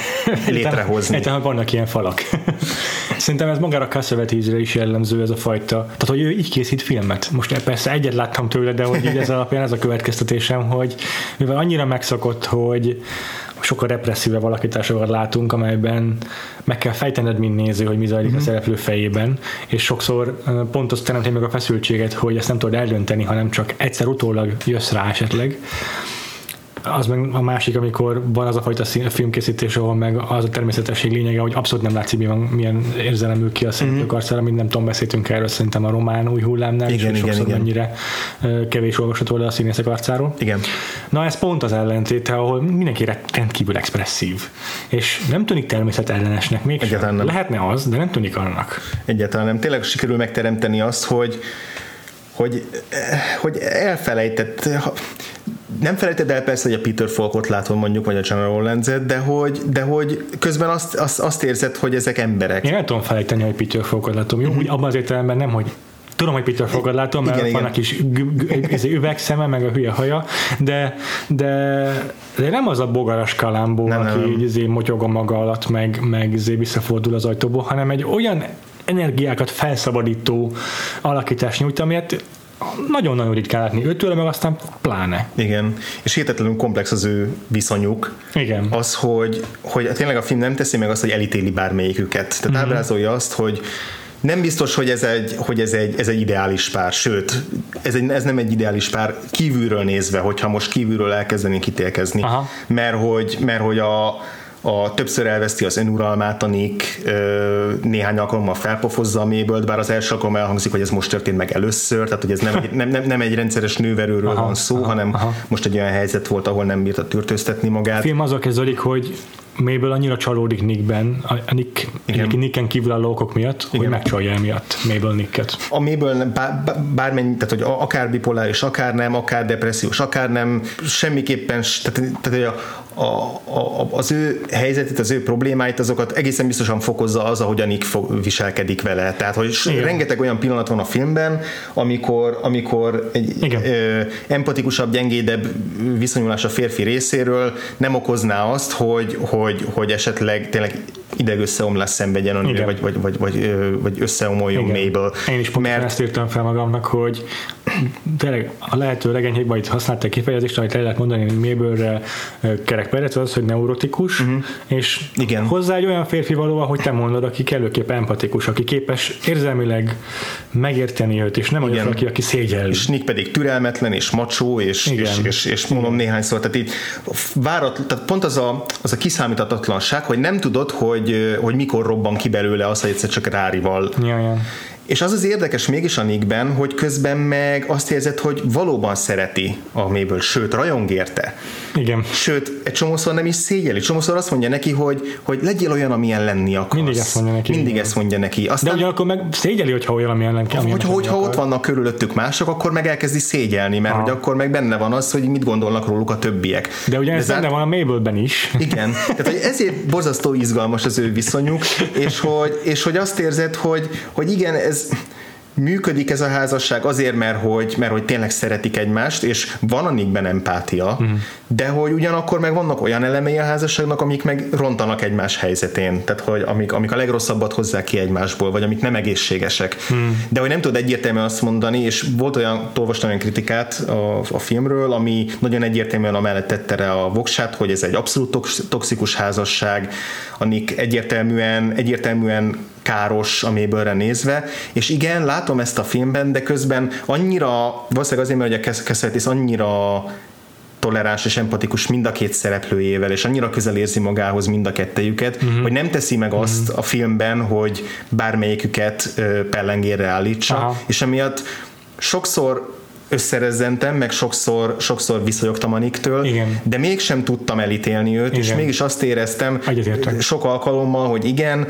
létrehozni. Egyáltalán vannak ilyen falak. Szerintem ez magára Cassavetes-re is jellemző ez a fajta. Tehát, hogy ő így készít filmet. Most persze egyet láttam tőle, de hogy így ez alapján ez a következtetésem, hogy mivel annyira megszokott, hogy sokkal represszívebb alakításokat látunk, amelyben meg kell fejtened, mint néző, hogy mi zajlik mm-hmm. a mhm. szereplő fejében, és sokszor pont azt teremti meg a feszültséget, hogy ezt nem tudod eldönteni, hanem csak egyszer utólag jössz rá esetleg az meg a másik, amikor van az a fajta filmkészítés, ahol meg az a természetesség lényege, hogy abszolút nem látszik, milyen, milyen érzelem ül ki a szereplők mm-hmm. arcára, mint nem tudom, beszéltünk erről szerintem a román új hullámnál, igen, és igen, sokszor igen. mennyire kevés olvasható le a színészek arcáról. Igen. Na ez pont az ellentéte, ahol mindenki rendkívül expresszív, és nem tűnik természetellenesnek még Lehetne az, de nem tűnik annak. Egyáltalán nem. Tényleg sikerül megteremteni azt, hogy hogy, hogy elfelejtett, nem felejted el persze, hogy a Peter Falkot látom mondjuk, vagy a General Lenzet, de hogy, de hogy közben azt, azt, azt érzed, hogy ezek emberek. Én nem tudom felejteni, hogy Peter Falkot látom. Jó, uh-huh. úgy abban az értelemben nem, hogy Tudom, hogy Peter Falkot látom, mert igen, van a kis üvegszeme, meg a hülye haja, de, de, de nem az a bogaras kalambó, nem, aki nem. Izé motyog a maga alatt, meg, meg izé visszafordul az ajtóból, hanem egy olyan energiákat felszabadító alakítás nyújt, amiért nagyon-nagyon ritkán látni őtől, meg aztán pláne. Igen, és hihetetlenül komplex az ő viszonyuk. Igen. Az, hogy, hogy tényleg a film nem teszi meg azt, hogy elítéli bármelyiküket. Tehát mm-hmm. ábrázolja azt, hogy nem biztos, hogy ez egy, hogy ez egy, ez egy ideális pár, sőt, ez, egy, ez nem egy ideális pár kívülről nézve, hogyha most kívülről elkezdenénk ítélkezni, Aha. mert hogy, mert hogy a, a többször elveszti az önuralmát a Nick, néhány alkalommal felpofozza a mébölt, bár az első alkalommal elhangzik, hogy ez most történt meg először, tehát hogy ez nem egy, nem, nem, nem egy rendszeres nőverőről aha, van szó, aha, hanem aha. most egy olyan helyzet volt, ahol nem bírta tűrtőztetni magát. A film azzal kezdődik, hogy Mabel annyira csalódik Nickben, a Nick, Igen. Nicken kívül a okok miatt, Igen. hogy megcsalja emiatt Mabel Nicket. A Mabel bár, bármennyi, tehát hogy akár bipoláris, akár nem, akár depressziós, akár nem, semmiképpen, tehát, tehát hogy a, a, a, az ő helyzetét, az ő problémáit, azokat egészen biztosan fokozza az, ahogy a Nick fog, viselkedik vele. Tehát, hogy Igen. rengeteg olyan pillanat van a filmben, amikor, amikor egy Igen. Ö, empatikusabb, gyengédebb viszonyulás a férfi részéről nem okozná azt, hogy, hogy, hogy esetleg tényleg idegösszeomlás szenvedjen, Igen. vagy, vagy, vagy, vagy, ö, vagy összeomoljon. Mabel. Én is pontosan Mert ezt írtam fel magamnak, hogy tényleg a lehető legenyhébb, itt használták kifejezést, amit le lehet mondani, hogy Mabelre kerekperec, az, hogy neurotikus, uh-huh. és. Igen. hozzá egy olyan férfi való, ahogy te mondod, aki kellőképp empatikus, aki képes érzelmileg megérteni őt, és nem olyan, Igen. aki, aki szégyelli. és Nick pedig türelmetlen és macsó, és, Igen. és, és, és mondom néhányszor, tehát így várat, tehát pont az a, az a kiszámíthatatlanság, hogy nem tudod, hogy, hogy mikor robban ki belőle az, hogy egyszer csak rárival Ja, ja. És az az érdekes mégis a Nickben, hogy közben meg azt érzed, hogy valóban szereti a Mabel, sőt, rajong érte. Igen. Sőt, egy csomószor nem is szégyeli. Csomószor azt mondja neki, hogy, hogy legyél olyan, amilyen lenni akarsz. Mindig ezt mondja neki. Mindig ezt mondja neki. De Aztán, ugyanakkor meg szégyeli, hogyha olyan, amilyen nem kell. hogyha, hogyha ott vannak körülöttük mások, akkor meg elkezdi szégyelni, mert Aha. hogy akkor meg benne van az, hogy mit gondolnak róluk a többiek. De ugye ez benne van a Mabelben is. igen, tehát hogy ezért borzasztó izgalmas az ő viszonyuk, és hogy, és hogy azt érzed, hogy, hogy igen, ez működik ez a házasság azért, mert hogy, mert hogy tényleg szeretik egymást, és van a Nickben empátia, mm. de hogy ugyanakkor meg vannak olyan elemei a házasságnak, amik meg rontanak egymás helyzetén, tehát hogy amik, amik a legrosszabbat hozzák ki egymásból, vagy amik nem egészségesek. Mm. De hogy nem tudod egyértelműen azt mondani, és volt olyan, olvastam olyan kritikát a, a filmről, ami nagyon egyértelműen amellett tette rá a voksát, hogy ez egy abszolút tox- toxikus házasság, amik egyértelműen, egyértelműen káros a Mabelre nézve, és igen, látom ezt a filmben, de közben annyira, valószínűleg azért, mert hogy a Cassavetes annyira toleráns és empatikus mind a két szereplőjével, és annyira közel érzi magához mind a kettejüket, uh-huh. hogy nem teszi meg azt uh-huh. a filmben, hogy bármelyiküket ö, pellengérre állítsa, Aha. és emiatt sokszor összerezzentem, meg sokszor, sokszor viszonyogtam a Nicktől, Igen. de mégsem tudtam elítélni őt, és Igen. mégis azt éreztem Egyetértek. sok alkalommal, hogy igen,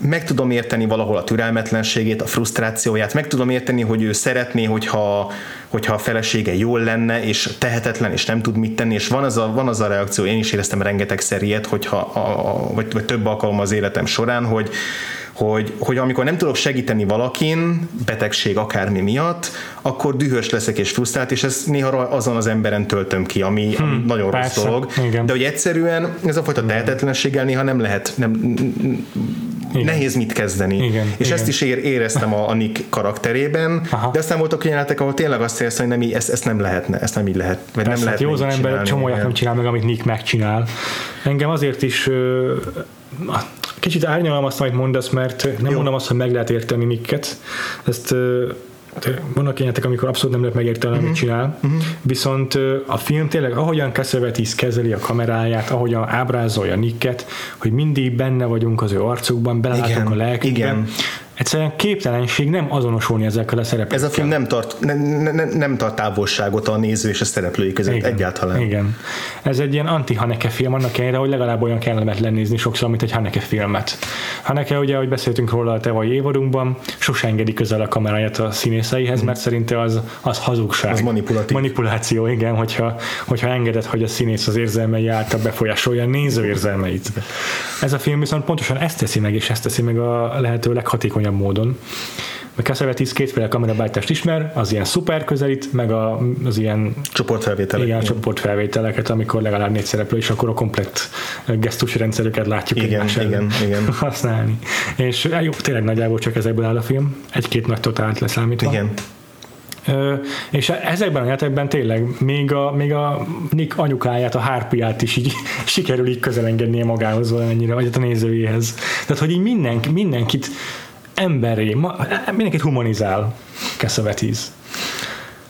meg tudom érteni valahol a türelmetlenségét, a frusztrációját, meg tudom érteni, hogy ő szeretné, hogyha, hogyha a felesége jól lenne, és tehetetlen, és nem tud mit tenni, és van az a, van az a reakció, én is éreztem rengeteg ilyet, hogyha, a, a, vagy, vagy több alkalommal az életem során, hogy, hogy, hogy amikor nem tudok segíteni valakin, betegség akármi miatt, akkor dühös leszek és frusztrált, és ezt néha azon az emberen töltöm ki, ami, ami Hmm, nagyon persze, rossz dolog. igen. De hogy egyszerűen ez a fajta tehetetlenséggel néha nem lehet, nem, Igen. nehéz mit kezdeni. Igen, és igen. ezt is ér, éreztem a, a Nick karakterében, Aha. de aztán voltak olyan jelenetek, ahol tényleg azt éreztem, hogy nem, így- ezt, ezt nem lehetne, ezt nem így lehet, vagy Persze, nem hát lehet józan ember csomó nem csinál meg, amit Nick megcsinál. Engem azért is ö, kicsit árnyalom azt, amit mondasz, mert nem Jó. mondom azt, hogy meg lehet érteni Nicket. Ezt ö, vannak ilyenek, amikor abszolút nem lehet megérteni, Mhm. amit csinál. Viszont ö, a film tényleg, ahogyan Cassavetes kezeli a kameráját, ahogyan ábrázolja Nicket, hogy mindig benne vagyunk az ő arcukban, belelátunk Igen, a lelkükben. igen. Egyszerűen képtelenség nem azonosulni ezekkel a szereplőkkel. Ez a film nem tart, ne, ne, ne, nem tart távolságot a néző és a szereplői között Igen. egyáltalán. Igen. Ez egy ilyen anti-Haneke film, annak ellenére, hogy legalább olyan kellemetlen nézni sokszor, mint egy Haneke filmet. Haneke, ugye, ahogy beszéltünk róla a tavalyi évadunkban, sose engedi közel a kameráját a színészeihez, mert szerinte az, az hazugság. Az manipulatív. Manipuláció, igen, hogyha, hogyha engeded, hogy a színész az érzelmei által befolyásolja a néző érzelmeit. Ez a film viszont pontosan ezt teszi meg, és ezt teszi meg a lehető leghatékonyabb módon. Mert Cassavetes kétféle kamerabájtást ismer, az ilyen szuper közelít, meg a, az ilyen Csoportfelvételek. igen, csoportfelvételeket, amikor legalább négy szereplő, és akkor a komplett gesztusrendszerüket látjuk Igen, igen, igen. használni. És eh, jó, tényleg nagyjából csak ezekből áll a film, egy-két nagy totált leszámítva. Igen. Ö, és ezekben a jelentekben tényleg még a, még a Nick anyukáját, a hárpiát is így sikerül így közelengednie magához valamennyire, vagy hát a nézőjéhez. Tehát, hogy így mindenki, mindenkit emberé, ma, mindenkit humanizál Cassavetes.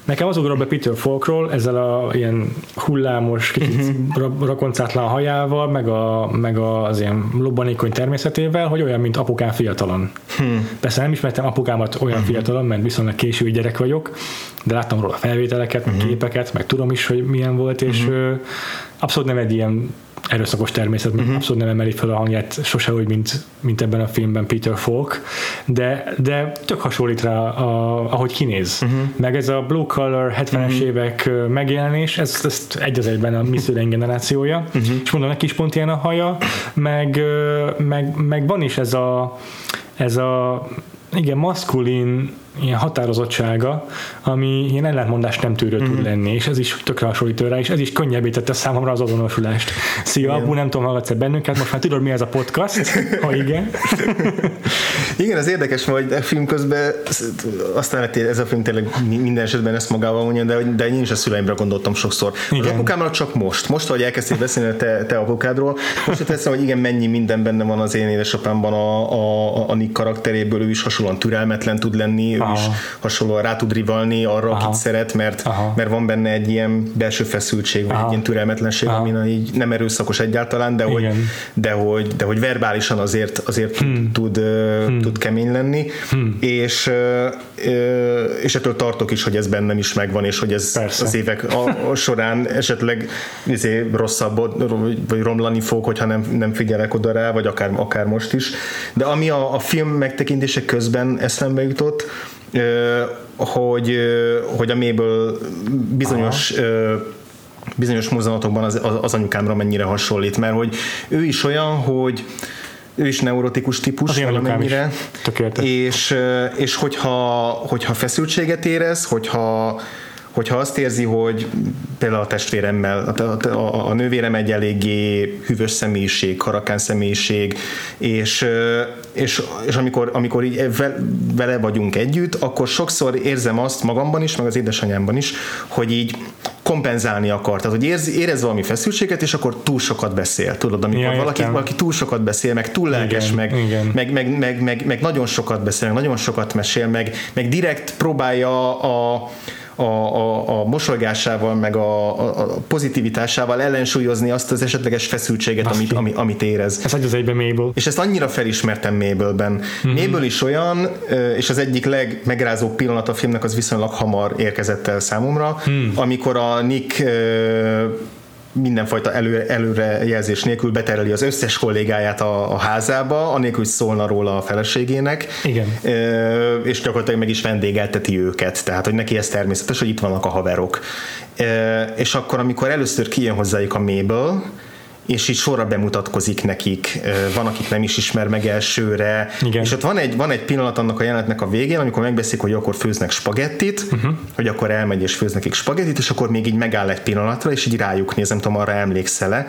Nekem az ugrott be Peter Falkról, ezzel a ilyen hullámos, kicsit uh-huh. rakoncátlan hajával, meg, a, meg az ilyen lobbanékony természetével, hogy olyan, mint apukám fiatalon. Hmm. Persze nem ismertem apukámat olyan uh-huh. fiatalon, mert viszonylag késői gyerek vagyok, de láttam róla felvételeket, meg uh-huh. képeket, meg tudom is, hogy milyen volt, és uh-huh. abszolút nem egy ilyen erőszakos természet, uh-huh. abszolút nem emeli fel a hangját sose úgy, mint, mint ebben a filmben Peter Falk, de, de tök hasonlít rá, a, ahogy kinéz. Uh-huh. Meg ez a blue color 70-es uh-huh. évek megjelenés, ez, ez egy az egyben a mi szüleink generációja, uh-huh. és mondom, neki is pont ilyen a haja, meg, meg, meg van is ez a, ez a igen, maszkulin ilyen határozottsága, ami ilyen ellentmondást nem tűrő mm. tud lenni, és ez is tökre hasonlít rá, és ez is könnyebbé tette számomra az azonosulást. Szia, Abu, nem tudom, hallgatsz bennünket, most már tudod, mi ez a podcast, ha igen. igen, ez érdekes, hogy a film közben aztán hogy ez a film tényleg minden esetben ezt magával mondja, de, de én is a szüleimre gondoltam sokszor. Igen. Az apukámmal csak most. Most, hogy elkezdtél beszélni a te, te apukádról, most teszem, hogy igen, mennyi minden benne van az én édesapámban a, a, a Nick karakteréből, ő is hasonlóan türelmetlen tud lenni, Aha. is hasonlóan rá tud rivalni arra, Aha. akit szeret, mert, mert van benne egy ilyen belső feszültség, vagy Aha. egy ilyen türelmetlenség, Aha. ami így nem erőszakos egyáltalán, de hogy, de hogy, de hogy verbálisan azért, azért hmm. tud, hmm. tud kemény lenni, hmm. és, és ettől tartok is, hogy ez bennem is megvan, és hogy ez Persze. az évek a, a során esetleg izé, rosszabb, vagy romlani fog, hogyha nem, nem figyelek oda rá, vagy akár, akár most is. De ami a, a film megtekintése közben eszembe jutott, hogy, hogy a méből bizonyos Aha. bizonyos mozzanatokban az, az anyukámra mennyire hasonlít, mert hogy ő is olyan, hogy ő is neurotikus típus valamennyire, és, és hogyha, hogyha feszültséget érez, hogyha hogyha azt érzi, hogy például a testvéremmel, a, a, a nővérem egy eléggé hűvös személyiség, karakán személyiség, és, és, és amikor, amikor így vele vagyunk együtt, akkor sokszor érzem azt magamban is, meg az édesanyámban is, hogy így kompenzálni akar. Tehát, hogy érez, érez valami feszültséget, és akkor túl sokat beszél. Tudod, amikor ja, valaki, valaki túl sokat beszél, meg túl lelkes, igen, meg, igen. Meg, meg, meg, meg, meg, nagyon sokat beszél, meg nagyon sokat mesél, meg, meg direkt próbálja a a, a, a mosolygásával, meg a, a, a pozitivitásával ellensúlyozni azt az esetleges feszültséget, amit, ami, amit érez. Ez egy az egyben Mabel. És ezt annyira felismertem Mabelben. Mm-hmm. Mabel is olyan, és az egyik legmegrázóbb pillanat a filmnek az viszonylag hamar érkezett el számomra, mm. amikor a Nick mindenfajta elő, előrejelzés nélkül betereli az összes kollégáját a, a házába, anélkül, hogy szólna róla a feleségének. Igen. És gyakorlatilag meg is vendégelteti őket, tehát hogy neki ez természetes, hogy itt vannak a haverok. És akkor, amikor először kijön hozzájuk a Mabel, és így sorra bemutatkozik nekik, van, akik nem is ismer meg elsőre, Igen. és ott van egy, van egy pillanat annak a jelenetnek a végén, amikor megbeszik, hogy akkor főznek spagettit, uh-huh. hogy akkor elmegy és főz nekik spagettit, és akkor még így megáll egy pillanatra, és így rájuk néz, nem tudom, arra emlékszel-e,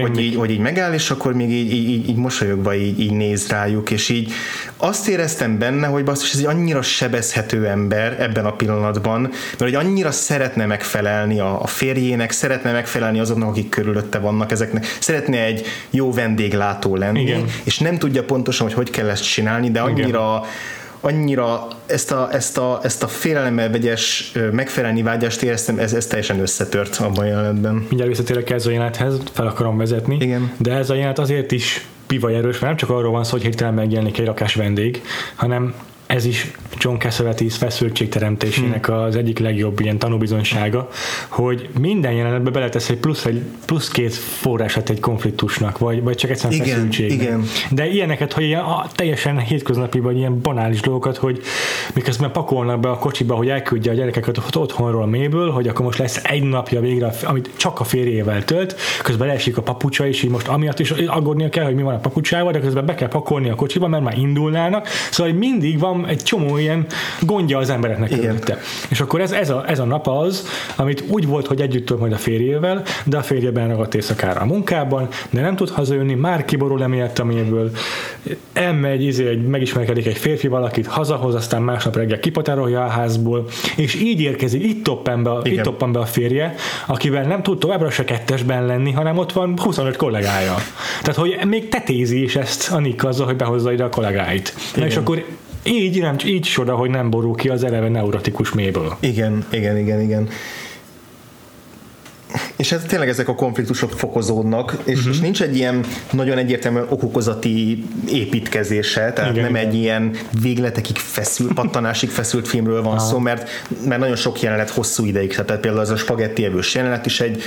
hogy így, hogy így megáll, és akkor még így, így, így mosolyogva így, így néz rájuk, és így azt éreztem benne, hogy basszus, ez egy annyira sebezhető ember ebben a pillanatban, mert hogy annyira szeretne megfelelni a, a férjének, szeretne megfelelni azoknak, akik körülötte vannak ezeknek, szeretne egy jó vendéglátó lenni, Igen. és nem tudja pontosan, hogy hogy kell ezt csinálni, de annyira Igen annyira ezt a, ezt a, ezt a félelemmel vegyes megfelelni vágyást éreztem, ez, ez teljesen összetört abban a jelenetben. Mindjárt visszatérek ez a jelenethez, fel akarom vezetni, Igen. de ez a jelenet azért is pivaj erős, mert nem csak arról van szó, hogy hirtelen megjelenik egy rakás vendég, hanem ez is John Cassavetes feszültségteremtésének hmm. az egyik legjobb ilyen tanúbizonysága, hogy minden jelenetbe beletesz egy plusz, egy plusz két forrását egy konfliktusnak, vagy, vagy csak egyszerűen igen, feszültség. Igen. De ilyeneket, hogy ilyen a, teljesen hétköznapi, vagy ilyen banális dolgokat, hogy miközben pakolnak be a kocsiba, hogy elküldje a gyerekeket otthonról a méből, hogy akkor most lesz egy napja végre, amit csak a férjével tölt, közben leesik a papucsa, és így most amiatt is aggódnia kell, hogy mi van a papucsával, de közben be kell pakolni a kocsiba, mert már indulnának. Szóval mindig van egy csomó ilyen gondja az embereknek körülötte. És akkor ez, ez, a, ez a nap az, amit úgy volt, hogy együtt volt majd a férjével, de a férje ragadt éjszakára a munkában, de nem tud hazajönni, már kiborul emiatt a mélyből, elmegy, izé, egy, megismerkedik egy férfi valakit, hazahoz, aztán másnap reggel kipatárolja a házból, és így érkezik, itt toppan be, itt toppan be a férje, akivel nem tud továbbra se kettesben lenni, hanem ott van 25 kollégája. Tehát, hogy még tetézi is ezt a Nick azzal, hogy behozza ide a kollégáit. Na és akkor így, nem, így soda, hogy nem borul ki az eleve neurotikus méből. Igen, igen, igen, igen. És ez tényleg ezek a konfliktusok fokozódnak, és, uh-huh. és nincs egy ilyen nagyon egyértelmű okokozati építkezése, tehát igen, nem igen. egy ilyen végletekig feszült, pattanásig feszült filmről van Aha. szó, mert, mert nagyon sok jelenet hosszú ideig, tehát például az a spagetti evős jelenet is egy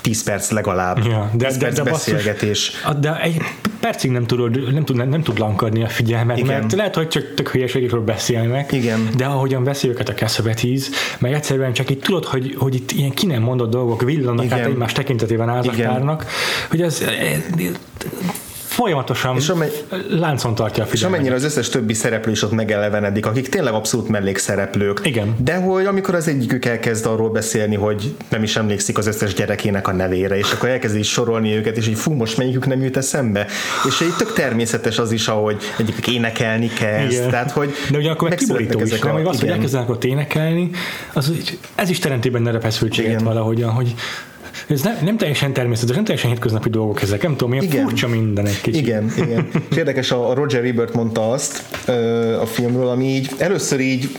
10 perc legalább. Ja, de, 10 de, perc de beszélgetés. Basszus, de egy percig nem tudod, nem tud, nem, nem tud lankadni a figyelmet, Igen. mert lehet, hogy csak tök hülyeségekről beszélnek, Igen. de ahogyan veszi őket a Cassavetes, meg egyszerűen csak itt tudod, hogy, hogy itt ilyen ki nem mondott dolgok villannak Igen. át egymás tekintetében ázakárnak, hogy ez folyamatosan és amely, láncon tartja a És amennyire az összes többi szereplő is ott megelevenedik, akik tényleg abszolút mellékszereplők. Igen. De hogy amikor az egyikük elkezd arról beszélni, hogy nem is emlékszik az összes gyerekének a nevére, és akkor elkezd is sorolni őket, és így fú, most melyikük nem jut eszembe. És így tök természetes az is, ahogy egyikük énekelni kezd. Igen. Tehát, hogy De ugyanakkor meg kiborító is, nem? Az, hogy elkezdenek ott énekelni, az, ez is teremti benne feszültséget valahogyan, hogy ez nem, nem teljesen természetes, nem teljesen hétköznapi dolgok ezek, nem tudom, ilyen igen. furcsa minden egy kicsit. Igen, igen. És érdekes, a Roger Ebert mondta azt a filmről, ami így először így,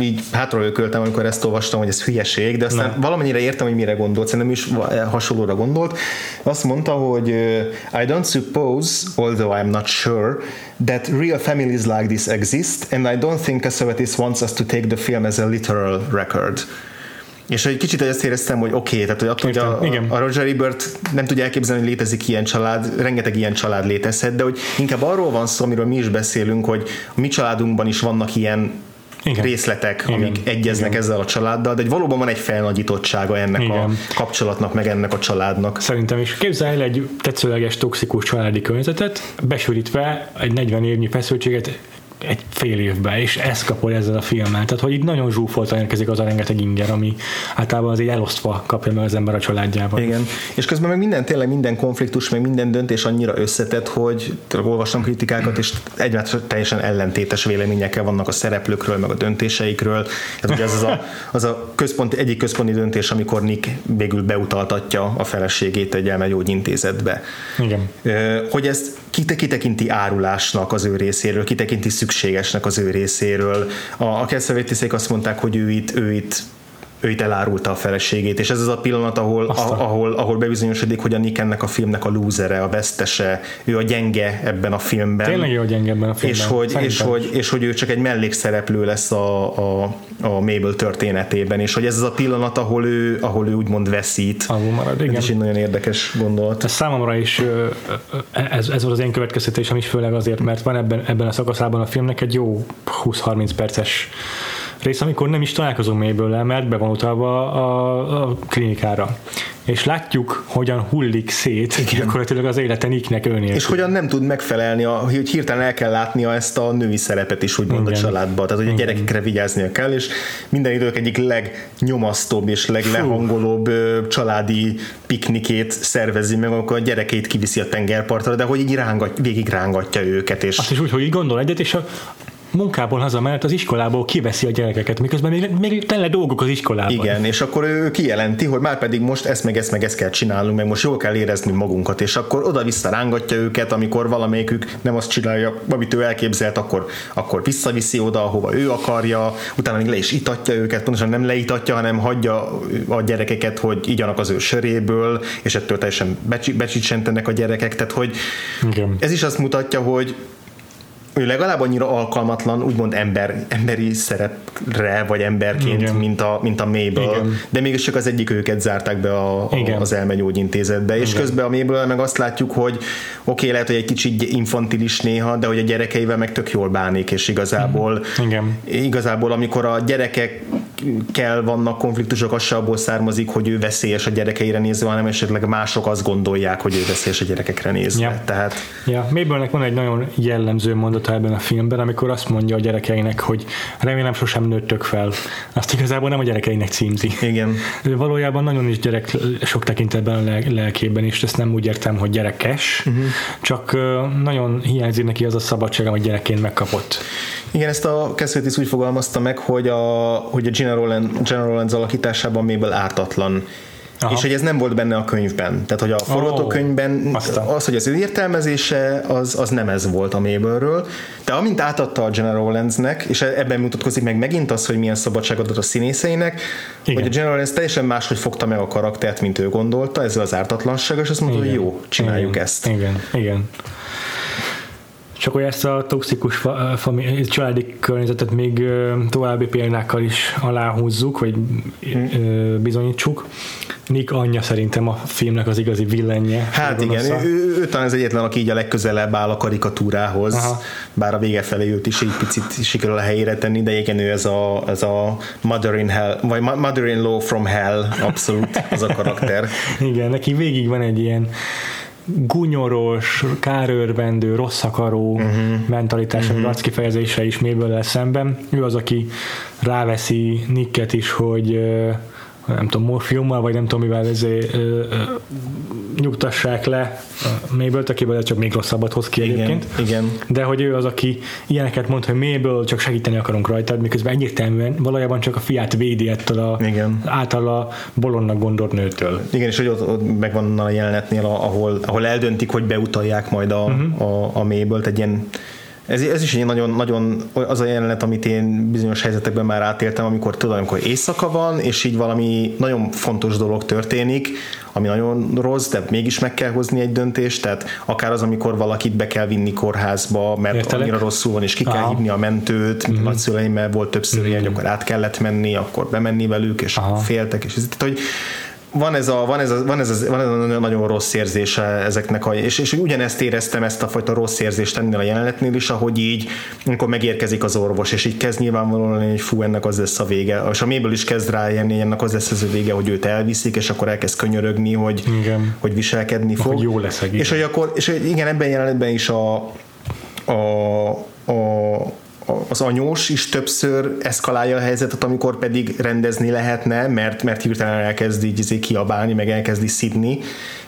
így hátraölköltem, amikor ezt olvastam, hogy ez hülyeség, de aztán Na. valamennyire értem, hogy mire gondolt, szerintem is hasonlóra gondolt. Azt mondta, hogy I don't suppose, although I'm not sure, that real families like this exist, and I don't think Cassavetes wants us to take the film as a literal record. És egy kicsit ezt éreztem, hogy oké, okay, tehát hogy attól, hogy a, a Roger Ebert nem tudja elképzelni, hogy létezik ilyen család, rengeteg ilyen család létezhet, de hogy inkább arról van szó, amiről mi is beszélünk, hogy a mi családunkban is vannak ilyen igen. részletek, Igen. amik egyeznek Igen. ezzel a családdal, de egy valóban van egy felnagyítottsága ennek Igen. a kapcsolatnak, meg ennek a családnak. Szerintem is. Képzelj el egy tetszőleges, toxikus családi környezetet, besűrítve egy 40 évnyi feszültséget egy fél évben, és ezt kapod ezzel a filmmel. Tehát, hogy itt nagyon zsúfoltan érkezik az a rengeteg inger, ami általában azért elosztva kapja meg az ember a családjában. Igen, és közben meg minden, tényleg minden konfliktus, meg minden döntés annyira összetett, hogy olvastam kritikákat, és egymást teljesen ellentétes véleményekkel vannak a szereplőkről, meg a döntéseikről. Tehát ugye ez az a, az a központi, egyik központi döntés, amikor Nick végül beutaltatja a feleségét egy elmegyógyintézetbe. Igen. Hogy ezt kitekinti árulásnak az ő részéről, kitekinti szükségesnek az ő részéről. A, a Kessevétiszék azt mondták, hogy ő itt, ő itt ő itt elárulta a feleségét, és ez az a pillanat, ahol, a, ahol, ahol bebizonyosodik, hogy a Nick ennek a filmnek a lúzere, a vesztese, ő a gyenge ebben a filmben. Tényleg ő a gyenge ebben a filmben. És hogy, és hogy, és hogy ő csak egy mellékszereplő lesz a, a, a Mabel történetében, és hogy ez az a pillanat, ahol ő, ahol ő úgymond veszít. Ahol marad, igen. Ez is egy nagyon érdekes gondolat. Ez számomra is ez, ez volt az én következtetésem is, főleg azért, mert van ebben, ebben a szakaszában a filmnek egy jó 20-30 perces rész, amikor nem is találkozunk mélyből, mert be van utalva a, a klinikára. És látjuk, hogyan hullik szét Igen. gyakorlatilag az élete Nicknek önnél. És hogyan nem tud megfelelni, a, hogy hirtelen el kell látnia ezt a női szerepet is, úgymond Igen. a családba. Tehát, hogy a gyerekekre vigyáznia kell, és minden idők egyik legnyomasztóbb és leglehangolóbb Fú. családi piknikét szervezi meg, amikor a gyerekeit kiviszi a tengerpartra, de hogy így rángat, végig rángatja őket. És... Azt is úgy, hogy így gondol egyet, és a, munkából hazamellett az iskolából kiveszi a gyerekeket, miközben még, még tele dolgok az iskolában. Igen, és akkor ő kijelenti, hogy már pedig most ezt meg ezt meg ezt kell csinálnunk, meg most jól kell érezni magunkat, és akkor oda-vissza rángatja őket, amikor valamelyikük nem azt csinálja, amit ő elképzelt, akkor, akkor visszaviszi oda, ahova ő akarja, utána még le is itatja őket, pontosan nem leitatja, hanem hagyja a gyerekeket, hogy igyanak az ő söréből, és ettől teljesen becsicsentenek a gyerekek, tehát hogy Igen. ez is azt mutatja, hogy ő legalább annyira alkalmatlan, úgymond ember, emberi szerepre, vagy emberként, mint a, mint a Mabel, Igen. de mégis csak az egyik őket zárták be a, a, az elmegyógyintézetbe, és Igen. közben a Mabel meg azt látjuk, hogy oké, okay, lehet, hogy egy kicsit infantilis néha, de hogy a gyerekeivel meg tök jól bánik, és igazából, Igen. igazából amikor a gyerekek kell vannak konfliktusok, az se abból származik, hogy ő veszélyes a gyerekeire nézve, hanem esetleg mások azt gondolják, hogy ő veszélyes a gyerekekre nézve. Ja. Tehát... Ja, Mabelnek van egy nagyon jellemző mondata ebben a filmben, amikor azt mondja a gyerekeinek, hogy remélem sosem nőttök fel. Azt igazából nem a gyerekeinek címzi. Igen. Ő valójában nagyon is gyerek sok tekintetben a lelkében is, ezt nem úgy értem, hogy gyerekes, uh-huh. csak nagyon hiányzik neki az a szabadság, amit gyerekként megkapott. Igen, ezt a Cassavetes úgy fogalmazta meg, hogy a, hogy a General Roland, General Rollins alakításában Mabel ártatlan. Aha. És hogy ez nem volt benne a könyvben. Tehát, hogy a forgatókönyvben oh, az, hogy az ő értelmezése, az, az nem ez volt a Mabelről. De amint átadta a General Rollins-nek, és ebben mutatkozik meg megint az, hogy milyen szabadságot adott a színészeinek, Igen. hogy a General Rollins teljesen máshogy fogta meg a karaktert, mint ő gondolta, ezzel az ártatlansággal, és azt mondta, Igen. hogy jó, csináljuk Igen. ezt. Igen. Igen. Csak hogy ezt a toxikus fami- családi környezetet még további példákkal is aláhúzzuk, vagy hmm. bizonyítsuk. Nick anyja szerintem a filmnek az igazi villenje. Hát igen, ő, ő, ő talán az egyetlen, aki így a legközelebb áll a karikatúrához, Aha. bár a vége felé őt is egy picit sikerül a helyére tenni, de igen, ő ez a, ez a mother in hell, vagy mother in law from hell, abszolút az a karakter. igen, neki végig van egy ilyen gunyoros, kárőrvendő, rossz akaró uh-huh. mentalitás, uh-huh. arckifejezése is méből szemben. Ő az, aki ráveszi Nicket is, hogy nem tudom, morfiummal, vagy nem tudom mivel ezért, ö, ö, nyugtassák le Mabel, akiből csak még rosszabbat hoz ki igen, egyébként. Igen. De hogy ő az, aki ilyeneket mond, hogy Mabel csak segíteni akarunk rajta, miközben egyértelműen valójában csak a fiát védi ettől a igen. általa bolondnak gondolt nőtől. Igen, és hogy ott, ott megvan a jelenetnél, ahol, ahol eldöntik, hogy beutalják majd a, uh-huh. a, a Mabel-t, egy ilyen ez, ez is egy nagyon, nagyon az a jelenet, amit én bizonyos helyzetekben már átéltem, amikor tudom, amikor éjszaka van, és így valami nagyon fontos dolog történik, ami nagyon rossz, de mégis meg kell hozni egy döntést, tehát akár az, amikor valakit be kell vinni kórházba, mert Értelek? annyira rosszul van, és ki kell Aha. hívni a mentőt, mm-hmm. nagyszüleimmel volt többször mm-hmm. ilyen, akkor át kellett menni, akkor bemenni velük, és Aha. féltek, és ez, tehát, hogy van ez a, van ez a, van ez a, van ez a nagyon rossz érzése ezeknek a, és, és ugyanezt éreztem ezt a fajta rossz érzést ennél a jelenetnél is, ahogy így, amikor megérkezik az orvos, és így kezd nyilvánvalóan, hogy fú, ennek az lesz a vége, és a méből is kezd rájönni, ennek az lesz az a vége, hogy őt elviszik, és akkor elkezd könyörögni, hogy, igen. hogy viselkedni fog. Hogy jó lesz egész. És hogy akkor, és hogy igen, ebben jelenetben is a, a, a az anyós is többször eszkalálja a helyzetet, amikor pedig rendezni lehetne, mert, mert hirtelen elkezd így izé kiabálni, meg elkezdi szidni,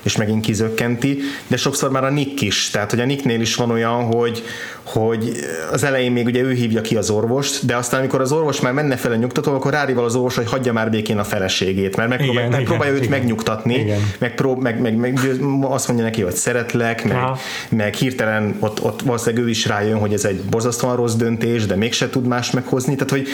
és megint kizökkenti, de sokszor már a Nick is, tehát hogy a Nicknél is van olyan, hogy, hogy az elején még ugye ő hívja ki az orvost, de aztán amikor az orvos már menne fel a nyugtató, akkor rárival az orvos, hogy hagyja már békén a feleségét, mert megpróbál, igen, megpróbálja igen, őt igen. megnyugtatni, igen. Megprób, meg, meg, meg, azt mondja neki, hogy szeretlek, meg, meg hirtelen ott, ott valószínűleg ő is rájön, hogy ez egy borzasztóan rossz döntés, de mégse tud más meghozni, tehát hogy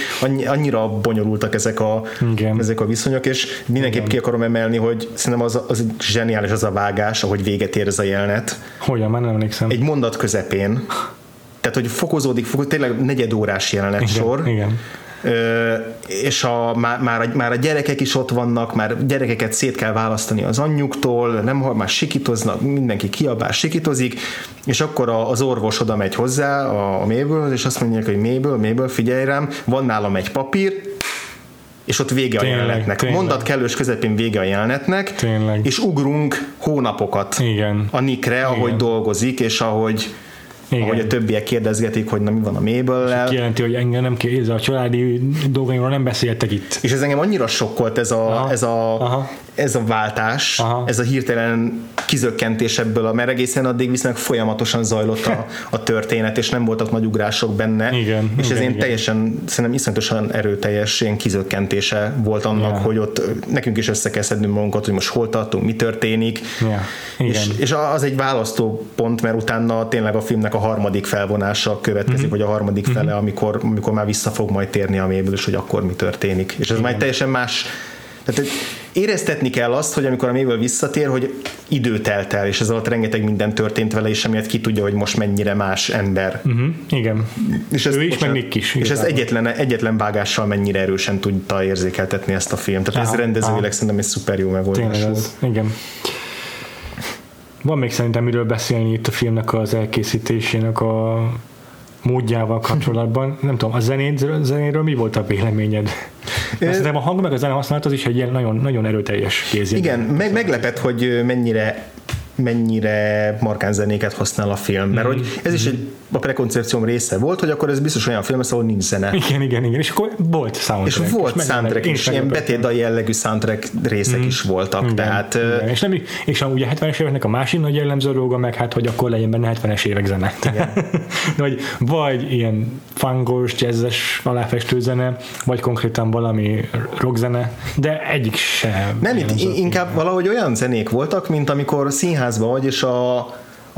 annyira bonyolultak ezek a, igen. ezek a viszonyok, és mindenképp igen. ki akarom emelni, hogy szerintem az, az zseniális az a vágás, ahogy véget ér ez a jelenet. Hogyan, már nem emlékszem. Egy mondat közepén tehát hogy fokozódik, fokozódik tényleg negyed órás jelenet igen, sor. Igen. Ö, és a, már, már, a, már a gyerekek is ott vannak, már gyerekeket szét kell választani az anyjuktól, nem, már sikítoznak, mindenki kiabál, sikítozik, és akkor az orvos oda megy hozzá a, a Mabel, és azt mondják, hogy Mabel, Mabel, figyelj rám, van nálam egy papír, és ott vége tényleg, a jelenetnek. Tényleg. Mondat kellős közepén vége a jelenetnek, tényleg. és ugrunk hónapokat Igen. a Nikre, ahogy Igen. dolgozik, és ahogy igen. ahogy a többiek kérdezgetik, hogy na mi van a mabel Kijelenti, hogy engem nem kérdez, a családi dolgaimról nem beszéltek itt. És ez engem annyira sokkolt ez a, Aha. ez a, Aha ez a váltás, Aha. ez a hirtelen kizökkentés ebből, a, mert egészen addig viszonylag folyamatosan zajlott a, a történet, és nem voltak nagy ugrások benne, igen, és ez én igen. teljesen, szerintem iszonyatosan erőteljes ilyen kizökkentése volt annak, ja. hogy ott nekünk is össze kell szednünk magunkat, hogy most hol tartunk, mi történik, ja. igen. és, és az egy választó pont, mert utána tényleg a filmnek a harmadik felvonása következik, mm-hmm. vagy a harmadik mm-hmm. fele, amikor, amikor már vissza fog majd térni a méből, és hogy akkor mi történik. És ez igen. már teljesen más tehát éreztetni kell azt, hogy amikor a Mabel visszatér, hogy idő telt el, és ez alatt rengeteg minden történt vele, és emiatt ki tudja, hogy most mennyire más ember. Uh-huh, igen. És ez, ő is, meg Nick is. És ez egyetlen, egyetlen vágással mennyire erősen tudta érzékeltetni ezt a film. Tehát aha, ez rendezőileg aha. szerintem egy szuper jó megoldás volt. Igen. Van még szerintem miről beszélni itt a filmnek az elkészítésének a módjával kapcsolatban. Nem tudom, a zenét, zenéről mi volt a véleményed? Szerintem a hang meg a zene használat az is egy ilyen nagyon, nagyon erőteljes kézi. Igen, meg, meglepett, hogy mennyire mennyire markán zenéket használ a film, mert mm. hogy ez is egy a prekoncepcióm része volt, hogy akkor ez biztos olyan film, ahol nincs zene. Igen, igen, igen, és akkor volt soundtrack. És volt és soundtrack is, ilyen betétdai jellegű soundtrack részek mm. is voltak, igen, tehát... Igen. És, nem, és ugye a 70-es éveknek a másik nagy jellemző dolga meg, hát, hogy akkor legyen benne 70-es évek zene. Igen. vagy, vagy ilyen fangos, jazzes aláfestő zene, vagy konkrétan valami rockzene, de egyik sem. Nem, itt inkább valahogy olyan zenék voltak, mint amikor színház színházban vagy, és a,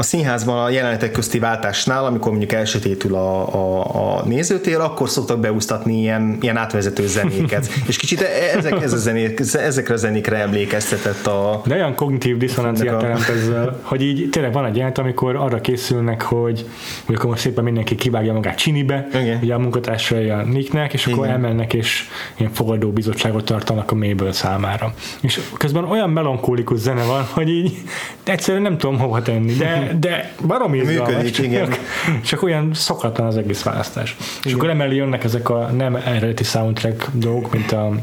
a színházban a jelenetek közti váltásnál, amikor mondjuk elsötétül a, a, a nézőtér, akkor szoktak beúsztatni ilyen, ilyen átvezető zenéket. és kicsit e, ezek, ez a zenék, ezekre a zenékre emlékeztetett a... De olyan kognitív diszonanciát a... teremt ezzel, hogy így tényleg van egy jelenet, amikor arra készülnek, hogy, hogy akkor most szépen mindenki kivágja magát csinibe, Igen. ugye a munkatársai a Nicknek, és akkor Igen. elmennek, és ilyen fogadó bizottságot tartanak a Mabel számára. És közben olyan melankólikus zene van, hogy így egyszerűen nem tudom hova tenni, de de baromi izgalmas, csak, igen. csak olyan szokatlan az egész választás. Igen. És akkor emellé jönnek ezek a nem eredeti soundtrack dolgok, mint a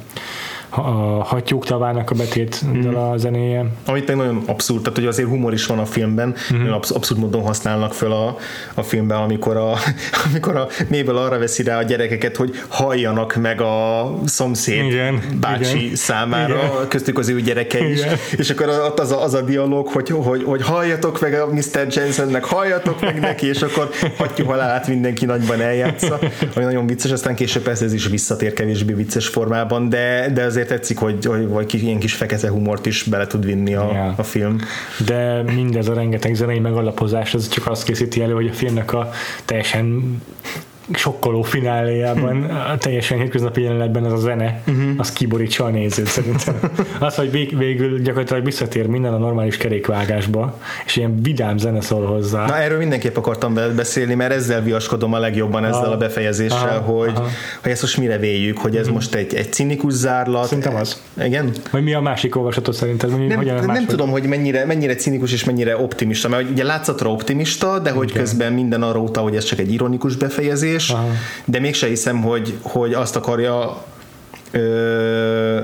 a Hattyúk tavának a betét mm. a zenéje. Amit meg nagyon abszurd, tehát hogy azért humor is van a filmben, mm-hmm. absz- abszurd módon használnak föl a, a filmben, amikor a, amikor a Mabel arra veszi rá a gyerekeket, hogy halljanak meg a szomszéd igen, bácsi igen, számára, igen. köztük az ő gyereke is, igen. és akkor ott az a, az a dialóg, hogy, hogy, hogy halljatok meg a Mr. Jensennek, halljatok meg neki, és akkor hattyú halálát mindenki nagyban eljátsza, ami nagyon vicces, aztán később persze ez is visszatér kevésbé vicces formában, de, de azért tetszik, hogy, hogy vagy ilyen kis fekete humort is bele tud vinni a, yeah. a film. De mindez a rengeteg zenei megalapozás, az csak azt készíti elő, hogy a filmnek a teljesen sokkoló fináléjában, a teljesen hétköznapi jelenetben az a zene, uh-huh. az kiborítsa a nézőt szerintem. Az, hogy vég, végül gyakorlatilag visszatér minden a normális kerékvágásba, és ilyen vidám zene szól hozzá. Na erről mindenképp akartam veled beszélni, mert ezzel viaskodom a legjobban ezzel aha. a befejezéssel, aha, hogy, aha. hogy ezt most mire véljük, hogy ez uh-huh. most egy, egy cinikus zárlat. Szerintem az. Igen? Vagy mi a másik olvasatod szerinted? Nem, hogyan nem tudom, hogy mennyire, mennyire cinikus és mennyire optimista, mert ugye látszatra optimista, de hogy okay. közben minden arra utal, hogy ez csak egy ironikus befejezés, kérdés, Aha. de mégse hiszem, hogy, hogy azt akarja ö,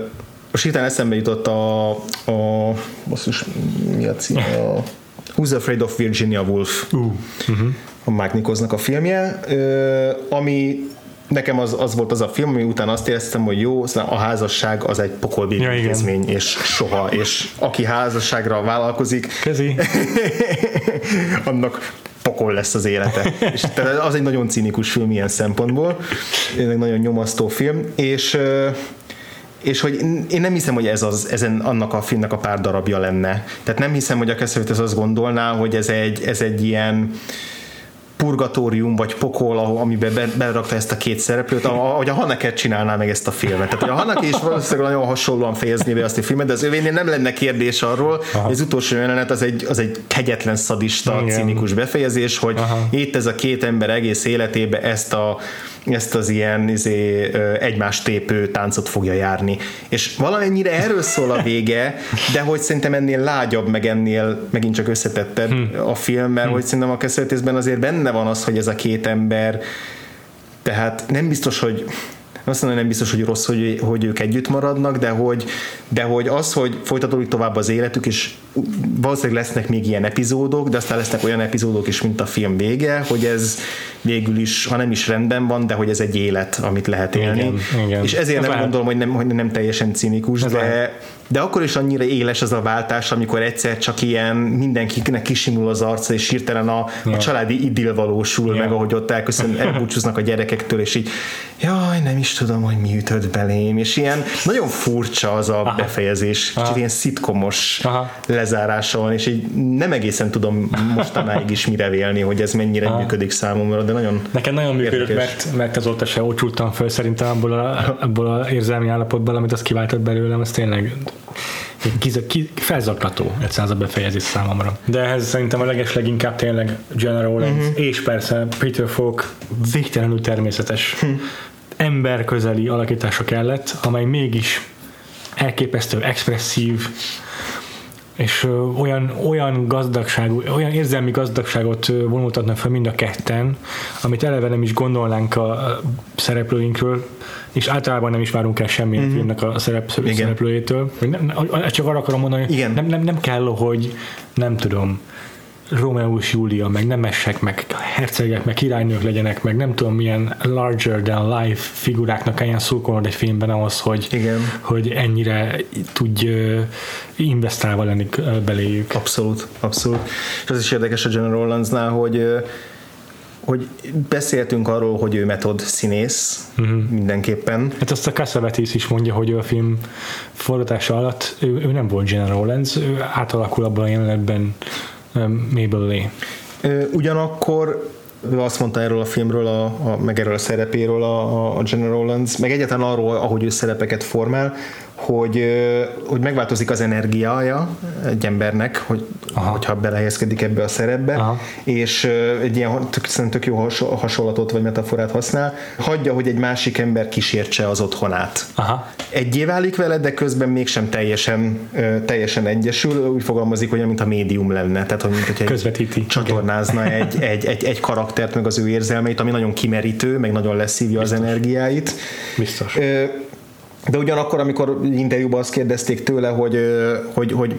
most hirtelen eszembe jutott a, a basszus, mi a cím, a Who's Afraid of Virginia Woolf uh, uh-huh. a Mike Nicholsnak a filmje, ö, ami nekem az, az volt az a film, ami után azt éreztem, hogy jó, a házasság az egy pokolbéli ja, intézmény, és soha, és aki házasságra vállalkozik, Kezi. annak pokol lesz az élete. és az egy nagyon cinikus film ilyen szempontból, egy nagyon nyomasztó film, és és hogy én nem hiszem, hogy ez az, ezen annak a filmnek a pár darabja lenne. Tehát nem hiszem, hogy a Cassavetes azt gondolná, hogy ez egy, ez egy ilyen purgatórium vagy pokol, amiben berakta ezt a két szereplőt, ahogy a Haneke csinálná meg ezt a filmet. Tehát a Haneke is valószínűleg nagyon hasonlóan fejezné be azt a filmet, de az övénél nem lenne kérdés arról, Aha. hogy az utolsó jelenet az egy, az egy kegyetlen szadista, Igen. cinikus befejezés, hogy Aha. itt ez a két ember egész életébe ezt a ezt az ilyen izé, egymást tépő táncot fogja járni. És valamennyire erről szól a vége, de hogy szerintem ennél lágyabb, meg ennél megint csak összetettebb hmm. a film, mert hmm. hogy szerintem a kezdetésben azért benne van az, hogy ez a két ember tehát nem biztos, hogy azt mondom, nem biztos, hogy rossz, hogy, hogy ők együtt maradnak, de hogy, de hogy az, hogy folytatódik tovább az életük, és valószínűleg lesznek még ilyen epizódok, de aztán lesznek olyan epizódok is, mint a film vége, hogy ez végül is, ha nem is rendben van, de hogy ez egy élet, amit lehet élni. Igen, igen. És ezért ez nem lehet. gondolom, hogy nem, hogy nem teljesen cinikus, ez de, lehet. De akkor is annyira éles az a váltás, amikor egyszer csak ilyen mindenkinek kisimul az arca, és hirtelen a, ja. a családi idill valósul ja. meg, ahogy ott elköszön, elbúcsúznak a gyerekektől, és így jaj, nem is tudom, hogy mi ütött belém, és ilyen nagyon furcsa az a Aha. befejezés, kicsit Aha. ilyen szitkomos Aha. lezárása van, és így nem egészen tudom mostanáig is mire vélni, hogy ez mennyire Aha. működik számomra, de nagyon Nekem nagyon működött, mert, mert azóta se ócsultam föl szerintem abból a, abból a érzelmi állapotból, amit az kiváltott belőlem, az tényleg kiz, ki, felzaklató egyszerűen az a befejezés számomra. De ehhez szerintem a leges leginkább tényleg General uh-huh. és persze Peter Falk végtelenül természetes uh-huh. ember közeli alakítása kellett, amely mégis elképesztő, expresszív, és olyan, olyan gazdagságú, olyan érzelmi gazdagságot vonultatnak fel mind a ketten, amit eleve nem is gondolnánk a szereplőinkről, és általában nem is várunk el semmilyen mm-hmm. filmnek a szerep, szereplőjétől. Nem, csak arra akarom mondani, hogy Nem, nem, nem kell, hogy nem tudom, Romeo és Júlia, meg nemesek, meg hercegek, meg királynők legyenek, meg nem tudom milyen larger than life figuráknak kelljen szurkolnod egy filmben ahhoz, hogy, Igen. hogy ennyire tudj investálva lenni beléjük. Abszolút, abszolút. És az is érdekes a General Rollins-nál, hogy hogy beszéltünk arról, hogy ő metod színész uh-huh. mindenképpen. Hát azt a Cassavetes is mondja, hogy ő a film forgatása alatt ő, ő nem volt General Rollins, ő átalakul abban a jelenetben Mabel Lee. Ugyanakkor ő azt mondta erről a filmről, a, a, meg erről a szerepéről a, a General Rollins, meg egyáltalán arról, ahogy ő szerepeket formál, hogy, hogy megváltozik az energiája egy embernek, hogy, Aha. hogyha belehelyezkedik ebbe a szerepbe, Aha. és egy ilyen tök, tök jó hasonlatot vagy metaforát használ, hagyja, hogy egy másik ember kísértse az otthonát. Aha. Egyé válik vele, de közben mégsem teljesen, teljesen egyesül, úgy fogalmazik, hogy mint a médium lenne, tehát hogy mint hogy egy Közvetíti. csatornázna egy, egy, egy, egy karaktert, meg az ő érzelmeit, ami nagyon kimerítő, meg nagyon leszívja Biztos. az energiáit. Biztos De ugyanakkor, amikor interjúban azt kérdezték tőle, hogy, hogy, hogy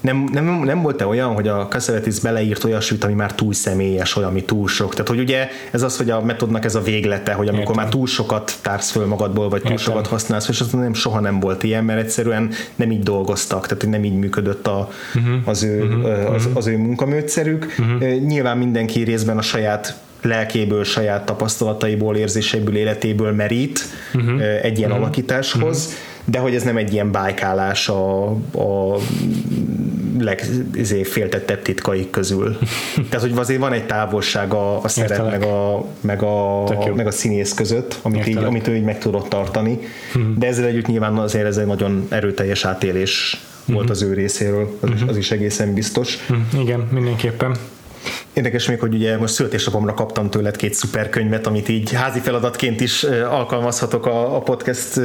nem, nem, nem volt-e olyan, hogy a Cassavetes beleírt olyasmit, ami már túl személyes, olyan, ami túl sok? Tehát, hogy ugye ez az, hogy a metodnak ez a véglete, hogy amikor Értem. már túl sokat társz föl magadból, vagy túl Értem. sokat használsz, és az nem soha nem volt ilyen, mert egyszerűen nem így dolgoztak, tehát nem így működött a, uh-huh. az, ő, uh-huh. az, az ő munkamódszerük. Uh-huh. Nyilván mindenki részben a saját lelkéből, saját tapasztalataiból, érzéseiből, életéből merít uh-huh. egy ilyen uh-huh. alakításhoz, uh-huh. de hogy ez nem egy ilyen bájkálás a, a legféltettebb titkaik közül. Tehát, hogy azért van egy távolság a, a szeret meg a, meg, a, meg a színész között, amit, így, amit ő így meg tudott tartani, uh-huh. de ezzel együtt nyilván azért ez egy nagyon erőteljes átélés uh-huh. volt az ő részéről, az, uh-huh. az is egészen biztos. Uh-huh. Igen, mindenképpen. Érdekes még, hogy ugye most születésnapomra kaptam tőled két szuper könyvet, amit így házi feladatként is alkalmazhatok a, a podcast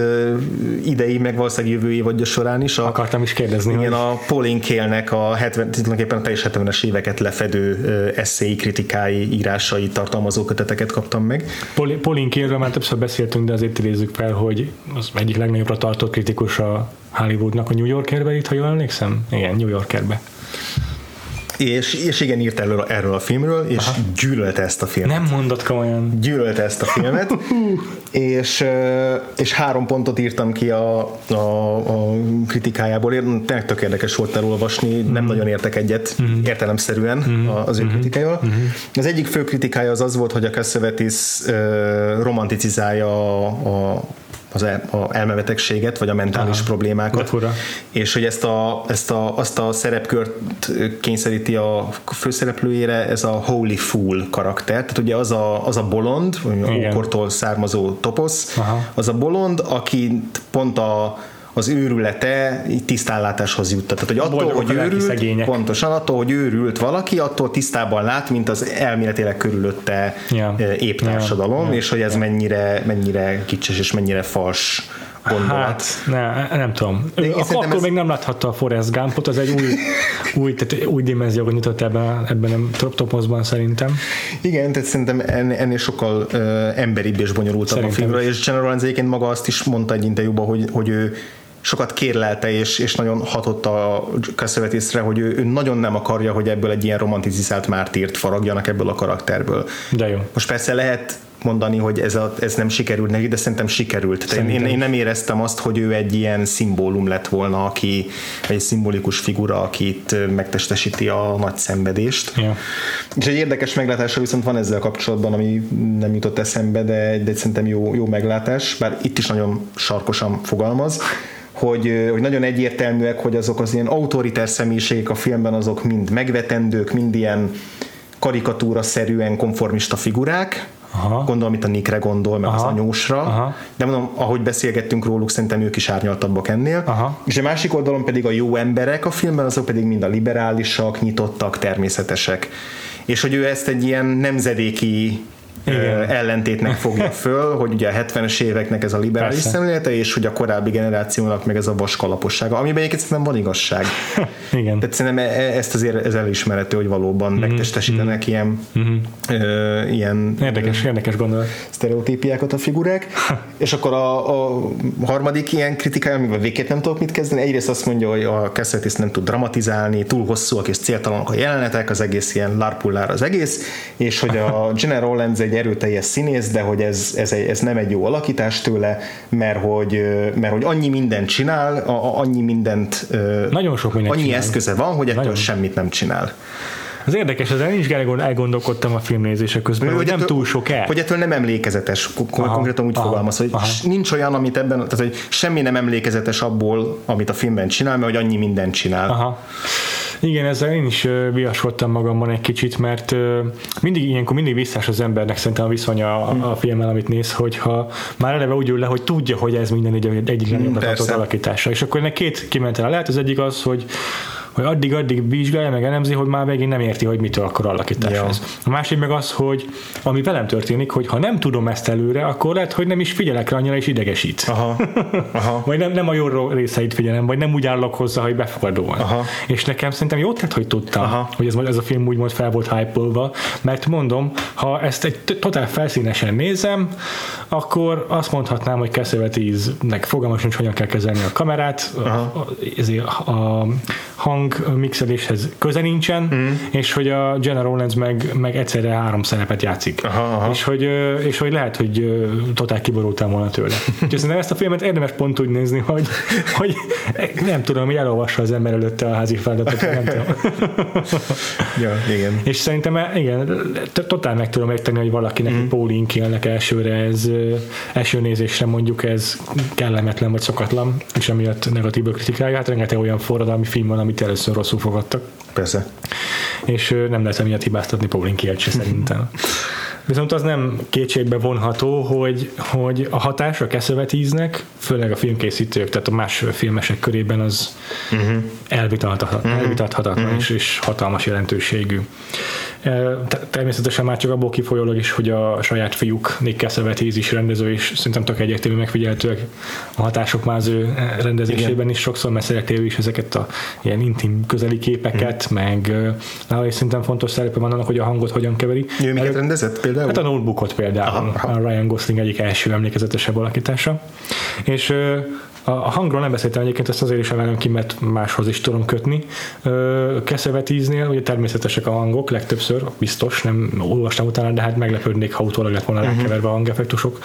idei, meg valószínűleg jövő évadja során is. A, Akartam is kérdezni. Igen, hogy... a Pauline Kaelnek a 70, tulajdonképpen a teljes 70-es éveket lefedő eszéi, kritikái, írásai tartalmazó köteteket kaptam meg. Pauline Kaelről már többször beszéltünk, de azért idézzük fel, hogy az egyik legnagyobbra tartott kritikus a Hollywoodnak a New Yorkerbe itt, ha jól emlékszem? Igen, New Yorkerbe és, és igen, írt erről, erről a filmről, és Aha. gyűlölte ezt a filmet. Nem mondott komolyan. Gyűlölte ezt a filmet, és, és három pontot írtam ki a, a, a kritikájából. Tényleg tök érdekes volt elolvasni, mm. nem nagyon értek egyet mm. értelemszerűen mm. az ő mm. kritikája. Mm. Az egyik fő kritikája az az volt, hogy a Cassavetes romanticizálja a, a az el, a elmebetegséget, vagy a mentális Aha, problémákat. És hogy ezt a, ezt a, azt a szerepkört kényszeríti a főszereplőjére ez a Holy Fool karakter. Tehát ugye az a, az a bolond, ókortól származó toposz, Aha. az a bolond, aki pont a az őrülete tisztánlátáshoz juttat. Tehát, hogy attól, hogy őrült, pontosan attól, hogy őrült valaki, attól tisztában lát, mint az elméletileg körülötte yeah. épp társadalom, yeah. és hogy ez yeah. mennyire, mennyire kicses és mennyire fals gondolat. Hát, ne, nem tudom. De Ak- akkor ez... még nem láthatta a Forrest Gumpot, az egy új, új, tehát új dimenziókat nyitott ebben, ebben a topozban szerintem. Igen, tehát szerintem ennél sokkal uh, emberibb és bonyolultabb szerintem a filmről, és General egyébként maga azt is mondta egy interjúban, hogy, hogy ő sokat kérlelte, és, és nagyon hatott a Cassavetisre, hogy ő, ő, nagyon nem akarja, hogy ebből egy ilyen romanticizált mártírt faragjanak ebből a karakterből. De jó. Most persze lehet mondani, hogy ez, a, ez nem sikerült neki, de szerintem sikerült. Szerintem. Én, én nem éreztem azt, hogy ő egy ilyen szimbólum lett volna, aki egy szimbolikus figura, akit megtestesíti a nagy szenvedést. Ja. És egy érdekes meglátása viszont van ezzel kapcsolatban, ami nem jutott eszembe, de, de szerintem jó, jó meglátás, bár itt is nagyon sarkosan fogalmaz hogy, hogy nagyon egyértelműek, hogy azok az ilyen autoritár személyiségek a filmben azok mind megvetendők, mind ilyen karikatúra szerűen konformista figurák, Aha. gondolom itt a Nickre gondol, meg Aha. az anyósra, Aha. de mondom, ahogy beszélgettünk róluk, szerintem ők is árnyaltabbak ennél. Aha. És a másik oldalon pedig a jó emberek a filmben, azok pedig mind a liberálisak, nyitottak, természetesek. És hogy ő ezt egy ilyen nemzedéki igen. ellentétnek fogja föl, hogy ugye a 70-es éveknek ez a liberális Persze. szemlélete, és hogy a korábbi generációnak meg ez a vaskalapossága, amiben egyébként szerintem van igazság. Igen. Tehát szerintem e- e- ezt azért ez elismerhető, hogy valóban mm-hmm. megtestesítenek mm-hmm. ilyen, mm-hmm. Ö, ilyen érdekes, ö, érdekes gondolat. sztereotípiákat a figurák. és akkor a, a harmadik ilyen kritikája, amivel végképp nem tudok mit kezdeni, egyrészt azt mondja, hogy a Cassavetes nem tud dramatizálni, túl hosszúak és céltalanok a jelenetek, az egész ilyen larpullár az egész, és hogy a General Rollins egy erőteljes színész, de hogy ez, ez, ez nem egy jó alakítás tőle, mert hogy, mert hogy annyi mindent csinál, annyi mindent, Nagyon sok mindent annyi csinál. eszköze van, hogy ettől Nagyon. semmit nem csinál. Az érdekes, ezzel én is elgondolkodtam a filmnézése közben, hogy, hogy nem túl sok el. Hogy ettől nem emlékezetes, aha, konkrétan úgy aha, fogalmaz, hogy aha. nincs olyan, amit ebben, tehát hogy semmi nem emlékezetes abból, amit a filmben csinál, mert hogy annyi mindent csinál. Aha. Igen, ezzel én is viaskodtam magamban egy kicsit, mert mindig ilyenkor mindig visszás az embernek szerintem a viszonya a, a filmmel, amit néz, hogyha már eleve úgy ül le, hogy tudja, hogy ez minden egy, egyik legnagyobb alakítása. És akkor ennek két kimentel lehet, az egyik az, hogy hogy addig-addig vizsgálja, meg elemzi, hogy már végén nem érti, hogy mitől akar alakítás Ja. ez. A másik meg az, hogy ami velem történik, hogy ha nem tudom ezt előre, akkor lehet, hogy nem is figyelek rá annyira, és idegesít. Aha, aha. Vagy nem, nem a jó részeit figyelem, vagy nem úgy állok hozzá, hogy befogadóan. Aha. És nekem szerintem jó tett, hogy tudtam, Aha. hogy ez, ez a film úgymond fel volt hype mert mondom, ha ezt egy totál felszínesen nézem, akkor azt mondhatnám, hogy Castle 10-nek fogalmas nincs, hogyan kell kezelni a kamerát, a, a, ezért a hang mixeléshez köze nincsen, mm. és hogy a Jenna Rollins meg, meg egyszerre három szerepet játszik. Aha, aha. És, hogy, és hogy lehet, hogy totál kiborultam volna tőle. Úgyhogy szerintem ezt a filmet érdemes pont úgy nézni, hogy, hogy nem tudom, hogy elolvassa az ember előtte a házi feladatot, nem tudom. Ja, igen. És szerintem e- igen, totál meg tudom érteni, hogy valakinek mm. Pauline Kielnek elsőre ez első nézésre mondjuk ez kellemetlen vagy szokatlan, és emiatt negatív a kritikája. Hát rengeteg olyan forradalmi film van, amit először rosszul fogadtak. Persze. És nem lehet emiatt hibáztatni Pauline Kielt se szerintem. Viszont az nem kétségbe vonható, hogy, hogy a hatás a keszevetíznek, főleg a filmkészítők, tehát a más filmesek körében az uh-huh. elvitathatatlan, uh-huh. elvitathatatlan uh-huh. és, és hatalmas jelentőségű. Te- Természetesen már csak abból kifolyólag is, hogy a saját fiúk Nick Cassavetes is rendező, és szerintem tök egyértelmű megfigyeltőek a hatások már az ő rendezésében is sokszor, szereti ő is ezeket a ilyen intim közeli képeket, meg ö, nála is szerintem fontos szerepe van annak, hogy a hangot hogyan keveri. Ő miket rendezett például? Hát a notebookot például, Aha, a Ryan Gosling egyik első emlékezetesebb alakítása. És a a hangról nem beszéltem egyébként, ezt azért is emelem ki, mert máshoz is tudom kötni. Keszevetíznél ugye természetesek a hangok, legtöbbször, biztos, nem olvastam utána, de hát meglepődnék, ha utólag lett volna uh-huh. a hangeffektusok.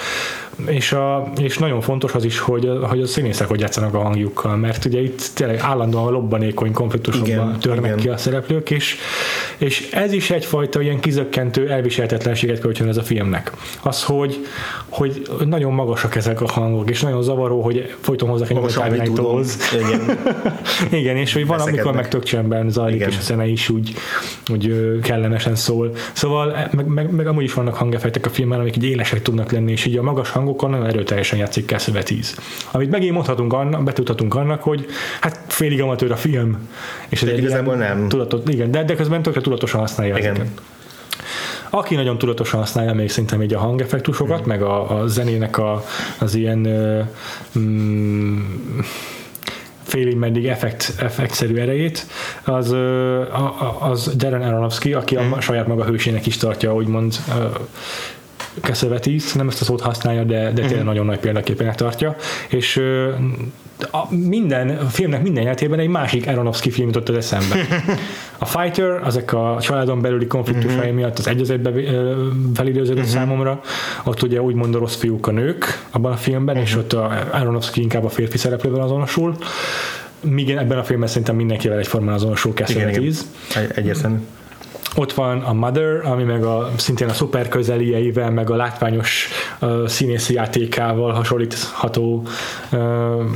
És, a, és nagyon fontos az is, hogy, hogy a színészek hogy játszanak a hangjukkal, mert ugye itt tényleg állandóan lobbanékony konfliktusokban törnek igen. ki a szereplők, és, és ez is egyfajta ilyen kizökkentő elviselhetetlenséget kölcsön ez a filmnek. Az, hogy, hogy nagyon magasak ezek a hangok, és nagyon zavaró, hogy folyton hozzá kell Magas. Igen. Igen, és hogy van, amikor Veszekednek. meg tök csendben zajlik, Igen. és a zene is úgy, úgy kellemesen szól. Szóval meg, meg, meg amúgy is vannak hangeffektek a filmben, amik így élesek tudnak lenni, és így a magas hangokon nagyon erőteljesen játszik Castle 10. Amit megint mondhatunk annak, betudhatunk annak, hogy hát félig amatőr a film. És ez De egy igazából nem. Tudatot, igen, de, de közben tökre tudatosan használja Igen. ezeket. Aki nagyon tudatosan használja még szerintem így a hangeffektusokat, meg a, a zenének a, az ilyen mm, félig meddig effekt, effektszerű erejét, az, az Darren Aronofsky, aki a saját maga hősének is tartja, úgymond Cassavetes, nem ezt a szót használja, de, de tényleg nagyon nagy példaképének tartja, és a minden a filmnek minden jelentében egy másik Aronofsky film jutott az eszembe. A Fighter, ezek a családon belüli konfliktusai miatt az egyezőbe ö, felidőződött számomra, ott ugye úgymond a rossz fiúk a nők abban a filmben, és ott a Aronofsky inkább a férfi szereplővel azonosul, míg ebben a filmben szerintem mindenkivel egyformán azonosul. Cassavetes. Egy- Egyértelmű. Ott van a Mother, ami meg a, szintén a szuper közelieivel, meg a látványos uh, színészi játékával hasonlítható uh,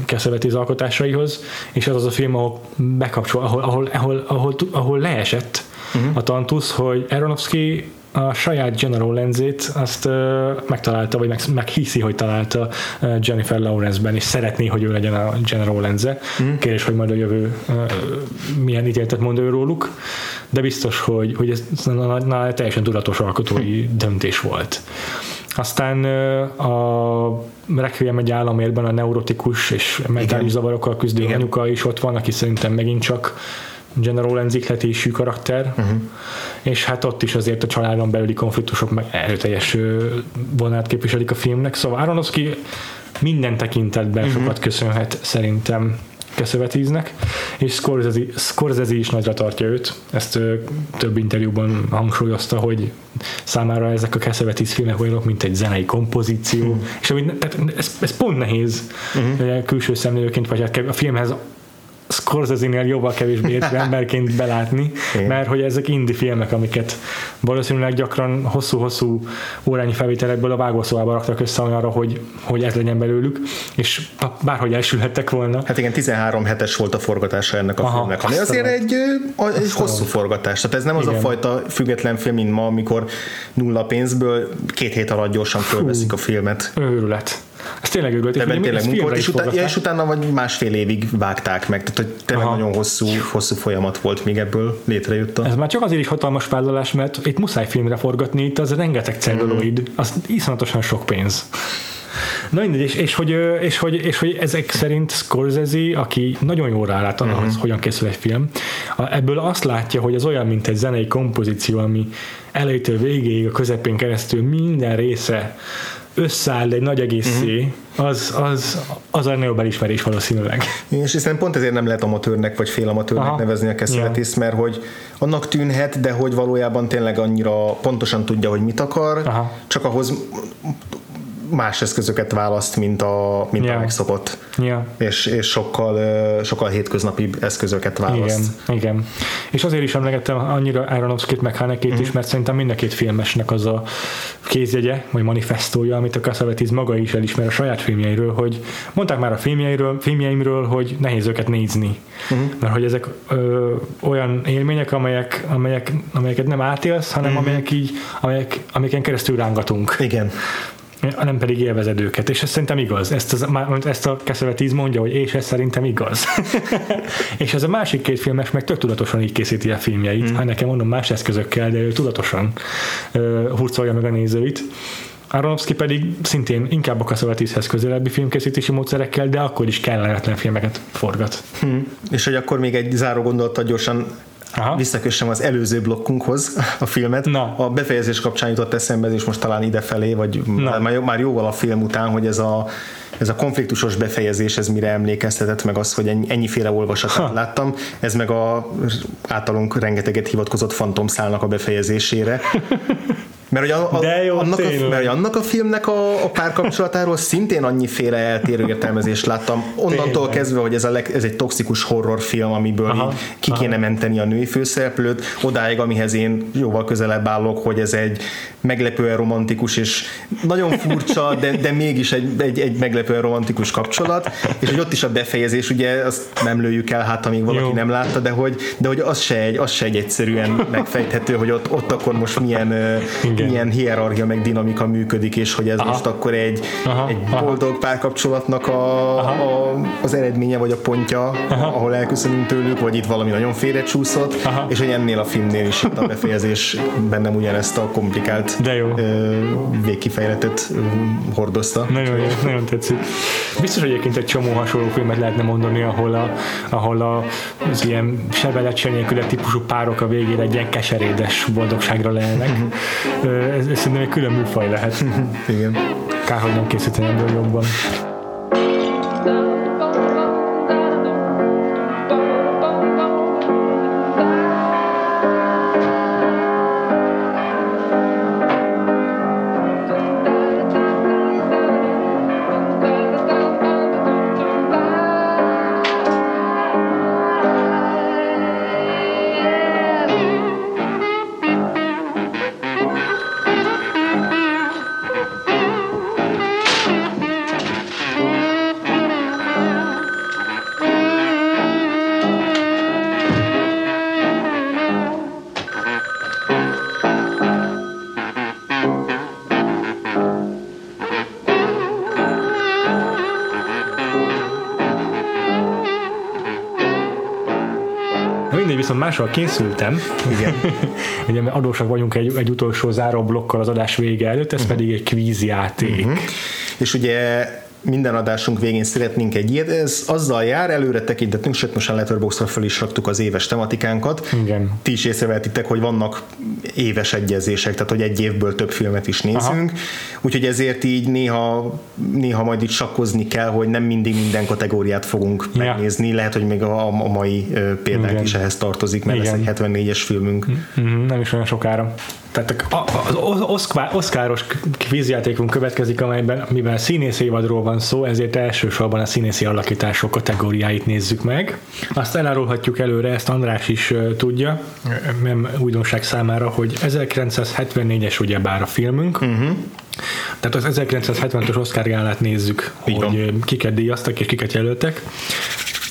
Cassavetes alkotásaihoz, és az az a film, ahol bekapcsol, ahol, ahol, ahol, ahol, ahol leesett uh-huh. a tantusz, hogy Aronofsky a saját General lenzét azt megtalálta, vagy meg, meghiszi, hogy találta Jennifer Lawrence-ben, és szeretné, hogy ő legyen a General lenze. Mm. Kérdés, hogy majd a jövő uh, milyen ítéletet mond ő róluk, de biztos, hogy, hogy ez na, na, teljesen tudatos alkotói döntés volt. Aztán ö, a Requiem egy államérben a neurotikus és mentális zavarokkal küzdő Igen. anyuka is ott van, aki szerintem megint csak General Lenz ihletésű karakter, uh-huh. És hát ott is azért a családon belüli konfliktusok meg erőteljes vonát képviselik a filmnek, szóval Aronofsky minden tekintetben uh-huh. sokat köszönhet szerintem Cassavetes-nek, és Scorsese, Scorsese is nagyra tartja őt. Ezt ö, több interjúban hangsúlyozta, hogy számára ezek a Cassavetes filmek olyanok, mint egy zenei kompozíció, uh-huh. és amit, tehát ez, ez pont nehéz uh-huh. külső szemlélőként, vagy hát a filmhez Scorsese-nél jóval kevésbé értő emberként belátni, Igen. mert hogy ezek indie filmek, amiket valószínűleg gyakran hosszú-hosszú órányi felvételekből a vágószobába raktak össze olyanra, hogy, hogy ez legyen belőlük, és bárhogy elsülhettek volna. Hát igen, 13 hetes volt a forgatása ennek a Aha, filmnek, ami azért egy, egy hosszú forgatás. Tehát ez nem az Igen. a fajta független film, mint ma, amikor nulla pénzből két hét alatt gyorsan fölveszik a filmet. Őrület. Ez tényleg őrült. Ebben tényleg munka volt, és, utána, és utána vagy másfél évig vágták meg, tehát hogy tényleg Aha. nagyon hosszú, hosszú folyamat volt, még ebből létrejött. Ez már csak azért is hatalmas vállalás, mert itt muszáj filmre forgatni, itt az rengeteg celluloid, mm. az iszonyatosan sok pénz. Na mindegy, és, és, hogy, és, hogy, és hogy ezek szerint Scorsese, aki nagyon jól rálát arra, uh-huh. hogyan készül egy film, ebből azt látja, hogy az olyan, mint egy zenei kompozíció, ami elejétől végéig a közepén keresztül minden része összeáll egy nagy egészé, uh-huh. az, az, az a nagyobb elismerés valószínűleg. És hiszen pont ezért nem lehet amatőrnek vagy félamatőrnek Aha. nevezni a Cassavetes, ja. mert hogy annak tűnhet, de hogy valójában tényleg annyira pontosan tudja, hogy mit akar, Aha. csak ahhoz más eszközöket választ, mint a, mint yeah. a megszokott. Yeah. És, és sokkal, sokkal hétköznapi eszközöket választ. Igen, igen. És azért is emlegettem annyira Aronofsky-t meg Haneke-t mm-hmm. is, mert szerintem mind a két filmesnek az a kézjegye, vagy manifestója, amit a Cassavetes maga is elismer a saját filmjeiről, hogy mondták már a filmjeiről, filmjeimről, hogy nehéz őket nézni. Mm-hmm. Mert hogy ezek ö, olyan élmények, amelyek, amelyek, amelyeket nem átélsz, hanem mm-hmm. amelyek így, amelyek, amelyeken keresztül rángatunk. Igen nem pedig élvezed őket, és ez szerintem igaz. Ezt, az, ezt a Cassavetes mondja, hogy és ez szerintem igaz. és ez a másik két filmes meg tök tudatosan így készíti a filmjeit, mm. ha nekem mondom más eszközökkel, de ő tudatosan uh, hurcolja meg a nézőit. Aronofsky pedig szintén inkább a Cassaveteshez közelebbi filmkészítési módszerekkel, de akkor is kellemetlen filmeket forgat. Hmm. És hogy akkor még egy záró gondolattal gyorsan Aha. visszakössem az előző blokkunkhoz a filmet. Na. A befejezés kapcsán jutott eszembe, és most talán idefelé, vagy Na. már, már jóval a film után, hogy ez a ez a konfliktusos befejezés, ez mire emlékeztetett meg az, hogy ennyi, ennyiféle olvasatát ha. láttam, ez meg a általunk rengeteget hivatkozott fantomszálnak a befejezésére. Mert hogy, a, a, De jó, annak, a, mert hogy annak a filmnek a, a párkapcsolatáról szintén annyiféle eltérő értelmezést láttam. Onnantól tényleg. kezdve, hogy ez, a leg, ez egy toxikus horrorfilm, amiből aha, ki aha. kéne menteni a női főszereplőt, odáig, amihez én jóval közelebb állok, hogy ez egy meglepően romantikus és nagyon furcsa, de, de mégis egy, egy, egy meglepően romantikus kapcsolat, és hogy ott is a befejezés, ugye azt nem lőjük el, hát amíg valaki Jó. nem látta, de hogy, de hogy az, se egy, az se egy egyszerűen megfejthető, hogy ott, ott akkor most milyen igen. Milyen hierarchia meg dinamika működik, és hogy ez aha. most akkor egy, aha, egy boldog aha. párkapcsolatnak a, a, az eredménye, vagy a pontja, aha. ahol elköszönünk tőlük, vagy itt valami nagyon félrecsúszott, aha. és hogy ennél a filmnél is itt a befejezés bennem ugyanezt a komplikált De jó. végkifejletet hordozta. Nagyon jó, nagyon tetszik. Biztos, hogy egyébként egy csomó hasonló filmet lehetne mondani, ahol, a, ahol a, az ilyen sebelet típusú párok a végére egy ilyen keserédes boldogságra lelnek. ez, ez szerintem egy külön műfaj lehet. Igen. Kár, hogy nem készíteni ebből jobban. Mással készültem. Igen. Ugye adósak vagyunk egy, egy utolsó záró blokkal az adás vége előtt, ez uh-huh. pedig egy kvízjáték. Uh-huh. És ugye minden adásunk végén szeretnénk egy ilyet, ez azzal jár, előre tekintettünk, sőt most a Letterboxdra föl is raktuk az éves tematikánkat. Igen. Ti is észrevettitek, hogy vannak éves egyezések, tehát hogy egy évből több filmet is nézünk, Aha. úgyhogy ezért így néha, néha majd itt sakkozni kell, hogy nem mindig minden kategóriát fogunk ja. megnézni, lehet, hogy még a, a mai példák Igen. is ehhez tartozik, mert Igen. ez egy 74-es filmünk. Mm-hmm, nem is olyan sokára. Tehát az oszkáros kvízjátékunk következik, amelyben mivel színész évadról van szó, ezért elsősorban a színészi alakítások kategóriáit nézzük meg. Azt elárulhatjuk előre, ezt András is tudja, nem újdonság számára, hogy 1974-es ugyebár a filmünk, uh-huh. Tehát az 1970-es Oscar gálát nézzük, Így hogy van. kiket díjaztak és kiket jelöltek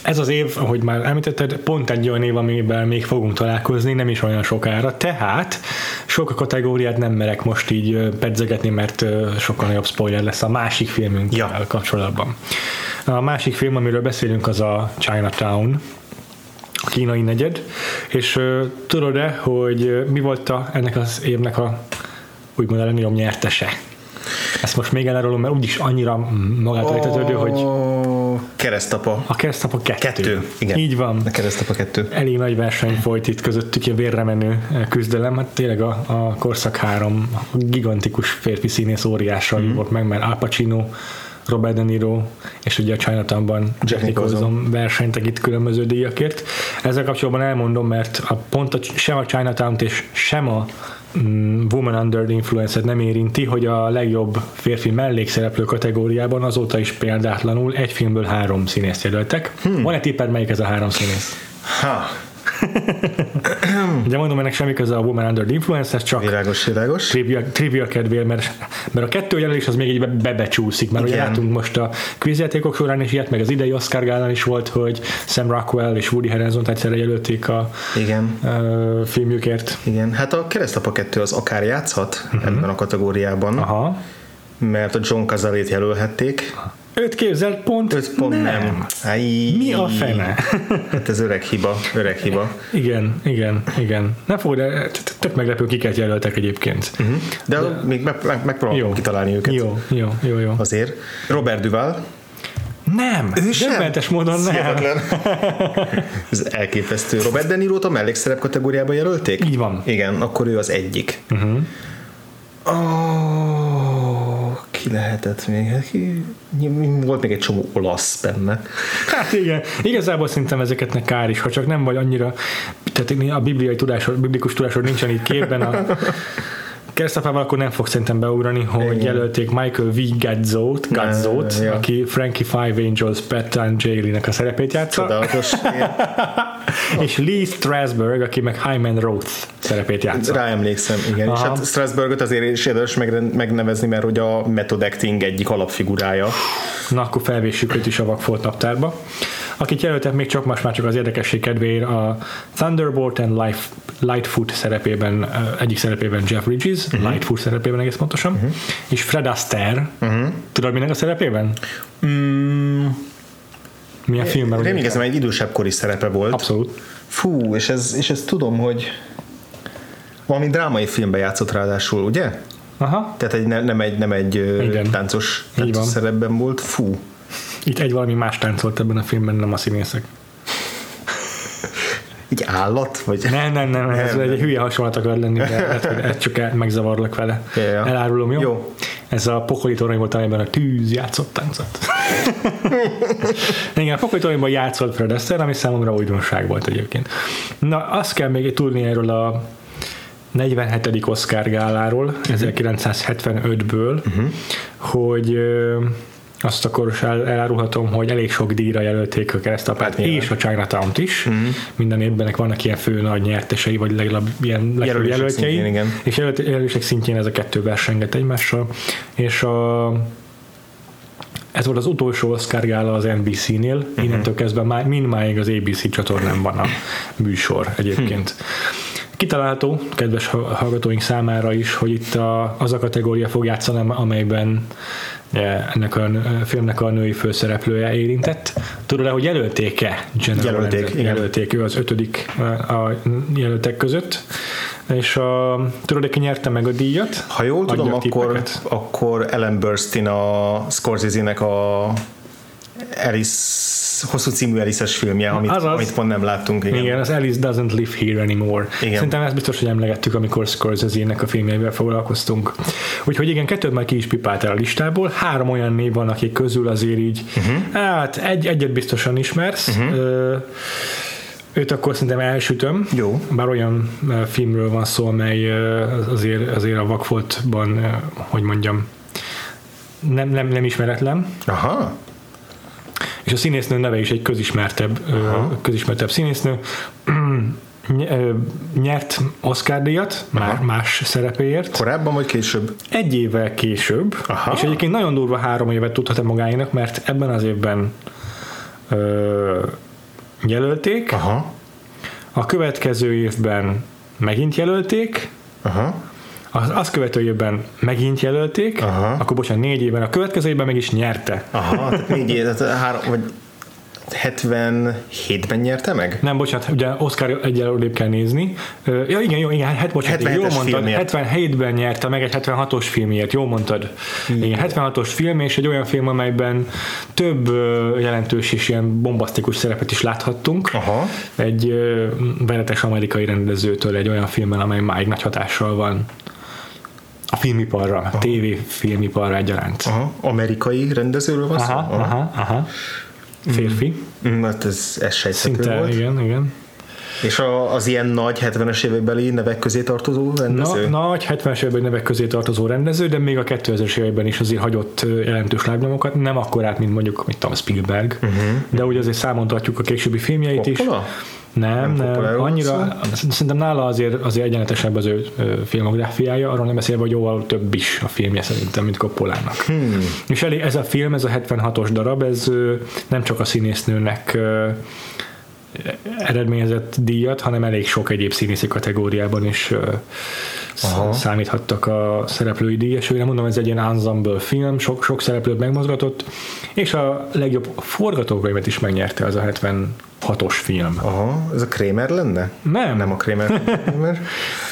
ez az év, ahogy már említetted, pont egy olyan év, amiben még fogunk találkozni, nem is olyan sokára, tehát sok a kategóriát nem merek most így pedzegetni, mert sokkal nagyobb spoiler lesz a másik filmünk ja. kapcsolatban. A másik film, amiről beszélünk, az a Chinatown, a kínai negyed, és tudod-e, hogy mi volt a, ennek az évnek a úgymond a legnagyobb nyertese? Ezt most még elárulom, mert úgyis annyira magát értetődő, hogy... Keresztapa. A keresztapa kettő. Kettő, igen. Így van. A keresztapa kettő. Elég nagy verseny folyt itt közöttük, a vérre menő küzdelem. Hát tényleg a, a korszak három a gigantikus férfi színész óriással mm. volt meg, mert Al Pacino, Robert De Niro, és ugye a Chinatownban Jack Nicholson versenytek itt különböző díjakért. Ezzel kapcsolatban elmondom, mert a, pont a, sem a Chinatown-t és sem a Woman Under the Influence-et nem érinti, hogy a legjobb férfi mellékszereplő kategóriában azóta is példátlanul egy filmből három színészt jelöltek. Hmm. Van-e tipped, melyik ez a három színész? Ha, Ugye mondom, ennek semmi köze a Woman Under the Influence, ez csak világos, világos. Trivia, trivia kedvéért, mert, mert a kettő jelölés az még így bebecsúszik, mert Igen. ugye látunk most a quizjátékok során is ilyet, meg az idei Oscar gálán is volt, hogy Sam Rockwell és Woody Harrelson egyszerre jelölték a Igen. Uh, filmjükért. Igen, hát a Keresztapa 2 az akár játszhat uh-huh. ebben a kategóriában. Aha. Mert a John Cazalét jelölhették. Öt képzelt pont? Öt pont nem. nem. Mi a fene? Hát ez öreg hiba, öreg hiba. Igen, igen, igen. Nem fogod, de tök meglepő, kiket jelöltek egyébként. Uh-huh. De, de még meg, meg, megpróbálom kitalálni őket. Jó, jó, jó, jó. Azért. Robert Duval. Nem, ő sem. módon nem. Ez elképesztő. Robert De Niro-t a mellékszerep kategóriában jelölték? Így van. Igen, akkor ő az egyik. Uh-huh. Oh, ki lehetett még? Hát volt még egy csomó olasz benne. Hát igen, igazából szerintem ezeketnek kár is, ha csak nem vagy annyira, tehát a bibliai tudásod, biblikus tudásod nincsen itt képben a keresztapával akkor nem fog szerintem beugrani, hogy Igen. jelölték Michael V. Gazzot, Gazzot ja. aki Frankie Five Angels Pat and Jaylee-nek a szerepét játsza. Csodálatos. és Lee Strasberg, aki meg Hyman Roth szerepét játsza. Rá emlékszem, igen. Aha. És hát Strasbergot azért is érdemes megnevezni, mert hogy a method acting egyik alapfigurája. Na, akkor felvéssük őt is a Vakfolt naptárba. Akit jelöltek még csak más már csak az érdekesség kedvéért a Thunderbolt and Life, Lightfoot szerepében, egyik szerepében Jeff Bridges, uh-huh. Lightfoot szerepében egész pontosan, uh-huh. és Fred Astaire. Uh-huh. Tudod, minek a szerepében? Mm. Milyen filmben? Reménykezem, egy idősebb kori szerepe volt. Abszolút. Fú, és ez, és ez tudom, hogy valami drámai filmben játszott ráadásul, ugye? Aha. Tehát egy, ne, nem egy, nem egy Igen. táncos, táncos szerepben volt. Fú. Itt egy valami más táncolt ebben a filmben, nem a színészek. Egy állat? Vagy? Nem, nem, nem, ez nem, egy hülye hasonlat akar lenni, de lehet, hogy ezt csak megzavarlak vele. Ja. Elárulom, jó? Jó. Ez a pokoli torony volt, amiben a tűz játszott táncot. Igen, a pokoli toronyban játszott Fred Astaire, ami számomra újdonság volt egyébként. Na, azt kell még tudni erről a 47. Oscar gáláról, uh-huh. 1975-ből, uh-huh. hogy azt akkor el, elárulhatom, hogy elég sok díjra jelölték a keresztapát hát, és a chinatown is. Uh-huh. Minden évben vannak ilyen fő nagy nyertesei, vagy legalább ilyen legfőbb jelöltjei. Szintjén, igen. És jelölések szintjén ez a kettő versenget egymással. És a ez volt az utolsó Oscar gála az NBC-nél, uh-huh. innentől kezdve már, mindmáig az ABC csatornán van a műsor egyébként. Uh-huh. Kitalálható, kedves hallgatóink számára is, hogy itt a, az a kategória fog játszani, amelyben ennek a filmnek a női főszereplője érintett. Tudod-e, hogy jelölték-e? jelölték, igen. jelölték, ő az ötödik a jelöltek között. És a, tudod, ki nyerte meg a díjat? Ha jól tudom, akkor, akkor Ellen Burstyn a Scorsese-nek a Alice hosszú című Alice-es filmje, amit, Azaz, amit pont nem láttunk. Igen. igen, az Alice Doesn't Live Here Anymore. Igen. Szerintem ezt biztos, hogy emlegettük, amikor Scorsese-nek a filmjeivel foglalkoztunk. Úgyhogy igen, kettőt már ki is pipáltál a listából. Három olyan név van, akik közül azért így, uh-huh. hát egy, egyet biztosan ismersz. Uh-huh. Őt akkor szerintem elsütöm. Jó. Bár olyan filmről van szó, amely azért, azért a Vakfoltban, hogy mondjam, nem, nem, nem ismeretlen. Aha és a színésznő neve is egy közismertebb, Aha. közismertebb színésznő, nyert Oscar díjat már más szerepéért. Korábban vagy később? Egy évvel később, Aha. és egyébként nagyon durva három évet tudhat-e magáénak, mert ebben az évben ö, jelölték, Aha. a következő évben megint jelölték, Aha. Az azt követő évben megint jelölték, Aha. akkor bocsánat, négy évben, a következő évben meg is nyerte. Aha, tehát négy év, tehát három, vagy 77-ben nyerte meg? Nem, bocsánat, ugye Oscar egyelőrébb kell nézni. Ja, igen, jó, igen, hát, bocsánat, 77-es jól mondtad, filmért. 77-ben nyerte meg egy 76-os filmért, jól mondtad. Igen, 76-os film, és egy olyan film, amelyben több jelentős és ilyen bombasztikus szerepet is láthattunk. Aha. Egy veretes amerikai rendezőtől egy olyan filmben, amely máig nagy hatással van a filmiparra, a TV filmiparra egyaránt. Aha. Amerikai rendezőről van szó? Aha, aha, aha. Férfi. Mm, Hát ez, ez sejthető Szinte, volt. igen, igen. És a, az ilyen nagy 70-es évekbeli nevek közé tartozó rendező? Na, nagy 70-es években nevek közé tartozó rendező, de még a 2000-es években is azért hagyott jelentős lábnyomokat, nem akkorát, mint mondjuk, mit tudom, Spielberg, uh-huh. de úgy azért számon tartjuk a későbbi filmjeit is. Nem, Nem nem, annyira, szerintem nála azért, azért egyenletesebb az ő filmográfiája, arról nem beszélve, hogy jóval több is a filmje szerintem, mint Coppolának. Hmm. És elég, ez a film, ez a 76-os darab, ez nem csak a színésznőnek eredményezett díjat, hanem elég sok egyéb színészi kategóriában is Aha. sz- számíthattak a szereplői díjesőre. Mondom, ez egy ilyen ensemble film, sok, sok szereplőt megmozgatott, és a legjobb forgatókönyvet is megnyerte az a 76-os film. Aha, ez a Kramer lenne? Nem. Nem a Kramer.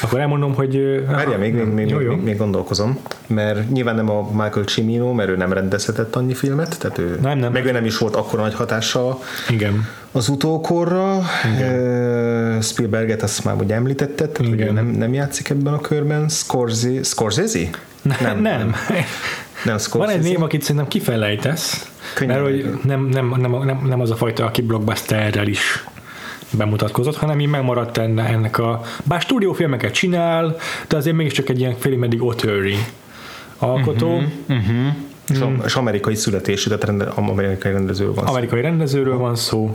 Akkor elmondom, hogy... ö, Várja, még, még, még, jó, még, jó. még, még gondolkozom, mert nyilván nem a Michael Cimino, mert ő nem rendezhetett annyi filmet, tehát ő, Nem, nem. meg ő nem is volt akkora nagy hatással Igen. Az utókorra. Igen. Spielberget azt már ugye említetted, tehát hogy nem, nem játszik ebben a körben. Scorsese? Scorsese? Nem. nem. Nem Van Scorsese. egy név, akit szerintem kifelejtesz, Könnyen mert hogy nem, nem, nem, nem, nem az a fajta, aki blockbusterrel is bemutatkozott, hanem így megmaradt enne, ennek a... Bár stúdiófilmeket csinál, de azért mégiscsak egy ilyen félig meddig alkotó. Uh-huh. És, a- és amerikai születésű, tehát rende, amerikai rendezőről van szó. Amerikai rendezőről van szó.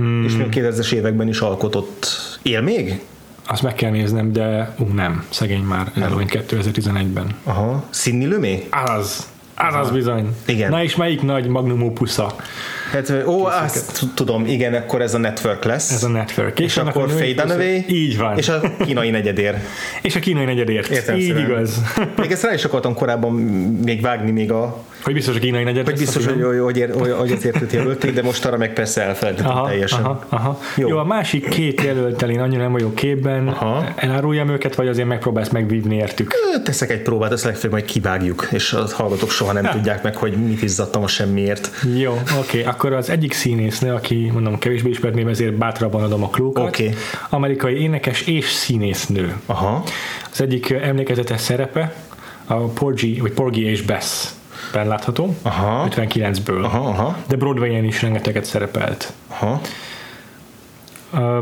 Mm, És még 2000-es években is alkotott. Él még? azt meg kell néznem, de ú, nem, szegény már elhunyt 2011-ben. Aha. Sidney Lumet? Az, az az bizony. Igen. Na és melyik nagy magnum opusza? Hát, ó, azt tudom, igen, akkor ez a network lesz. Ez a network. és annak akkor a női Fade pusza- Away. Így van. És a kínai negyedér. És a kínai negyedért. Értem Így szerint. igaz. Még ezt rá is akartam korábban még vágni még a... Hogy biztos a kínai negyed. Hogy biztos, film. hogy, hogy, hogy, hogy ezért őt jelölték, de most arra meg persze elfelejtettem Aha, teljesen. aha, aha. Jó. Jó. A másik két jelöltel én annyira nem vagyok képben. Aha. Eláruljam őket, vagy azért megpróbálsz megvívni értük? Teszek egy próbát, azt legfeljebb majd kivágjuk, és a hallgatók soha nem tudják meg, hogy mit izzadtam a semmiért. Jó, oké. Okay. Akkor az egyik színésznő, aki mondom kevésbé ismert név, ezért bátrabban adom a klúkat. Oké. Amerikai énekes és színésznő. Aha. Az egyik emlékezetes szerepe a Porgy, vagy Porgy és Bess ben látható, Aha. 59-ből. Aha, aha, De Broadway-en is rengeteget szerepelt. aha.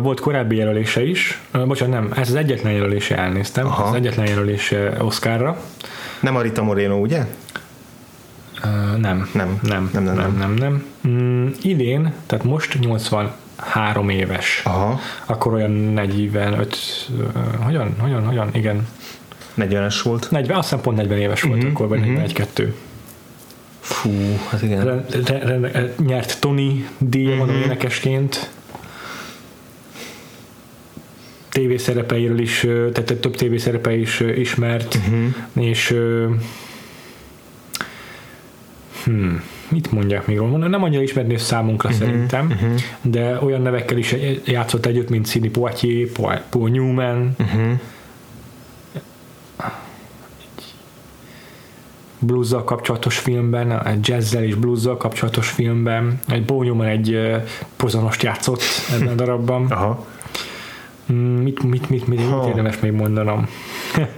Volt korábbi jelölése is. Bocsánat, nem, ez az egyetlen jelölése elnéztem. Aha. Az egyetlen jelölése Oscarra. Nem a Rita Moreno, ugye? Uh, nem. Nem. Nem, Nem, nem, nem, nem. nem. Mm, idén, tehát most 83 éves. Aha. Akkor olyan 45, uh, hogyan, hogyan, hogyan, igen. 40-es volt. 40, azt hiszem pont 40 éves volt Mhm, akkor, vagy 41-2. Fú, hát igen. Re, re, re, nyert Tony díjat, mondom Mhm. énekesként. TV szerepeiről is, tehát több TV szerepe is ismert, Mhm. és hmm, mit mondják még róla? Nem annyira ismert név számunkra Mhm, szerintem, de olyan nevekkel is játszott együtt, mint Sidney Poitier, Paul Newman, Uh-huh. Bluzzal kapcsolatos filmben, egy jazzzel és bluzzal kapcsolatos filmben, egy Newman egy pozonost játszott ebben a darabban. Aha. Mm, Mit, mit, mit, mit, mit érdemes még mondanom?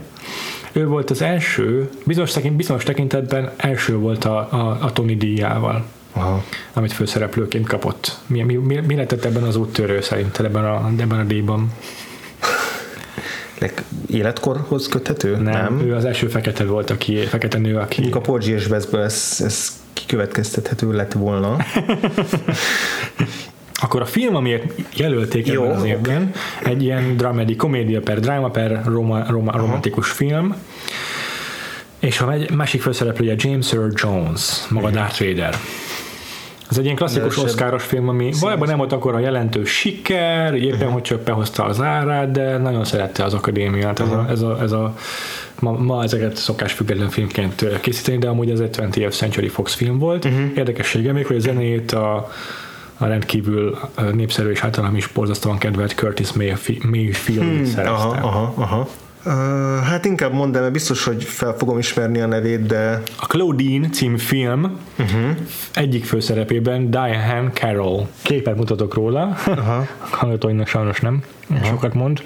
ő volt az első, bizonyos, tekint, bizonyos tekintetben első volt a, a, a Tony díjával, Aha. amit főszereplőként kapott. Mi, mi, mi, mi lehetett ebben az úttörő szerinted ebben a, ebben a díjban? Leg- életkorhoz köthető? Nem, nem, ő az első fekete volt, aki, fekete nő, aki... Mondjuk a Porgy és Bessből ez, ez kikövetkeztethető lett volna. Akkor a film, amiért jelölték Jó, ebben az évben, egy ilyen dramedy, komédia per dráma per roma, roma, romantikus film, és a másik főszereplője James Earl Jones, maga Darth Vader. Ez egy ilyen klasszikus oszkáros film, ami valójában nem volt akkor a jelentős siker, éppen hogy csak behozta az árát, de nagyon szerette az akadémiát. Ez a, ez a, ez a ma, ma ezeket szokás független filmként készíteni, de amúgy ez egy 20th Century Fox film volt. Uh-huh. Érdekessége még, hogy a zenét a a rendkívül népszerű és általam is borzasztóan kedvelt Curtis Mayf- Mayfield hmm, szerezte. Aha, aha, aha. Uh, hát inkább mondd el, mert biztos, hogy fel fogom ismerni a nevét, de A Claudine című film uh-huh. egyik főszerepében Diane Carroll. Képet mutatok róla, Aha. hallgatóinak sajnos nem, uh-huh. sokat mond,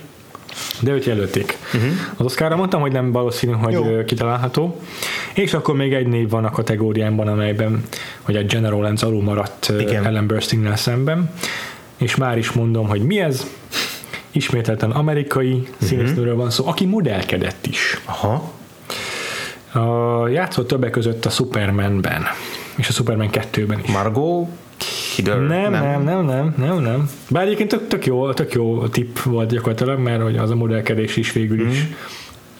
de őt jelölték. Uh-huh. Az Oscarra mondtam, hogy nem valószínű, hogy Jó. Kitalálható. És akkor még egy név van a kategóriámban, amelyben hogy a General Lance alul maradt Igen. Ellen Burstyngnel szemben. És már is mondom, hogy mi ez. Ismételten amerikai színésznőről van szó, aki modellkedett is. aha, A, játszott többek között a Supermanben, és a Superman 2-ben is. Margot Kidder? Nem, nem, nem, nem, nem, nem. Bár egyébként tök, tök, jó, tök jó tipp volt gyakorlatilag, mert hogy az a modellkedés is végül Mhm. is.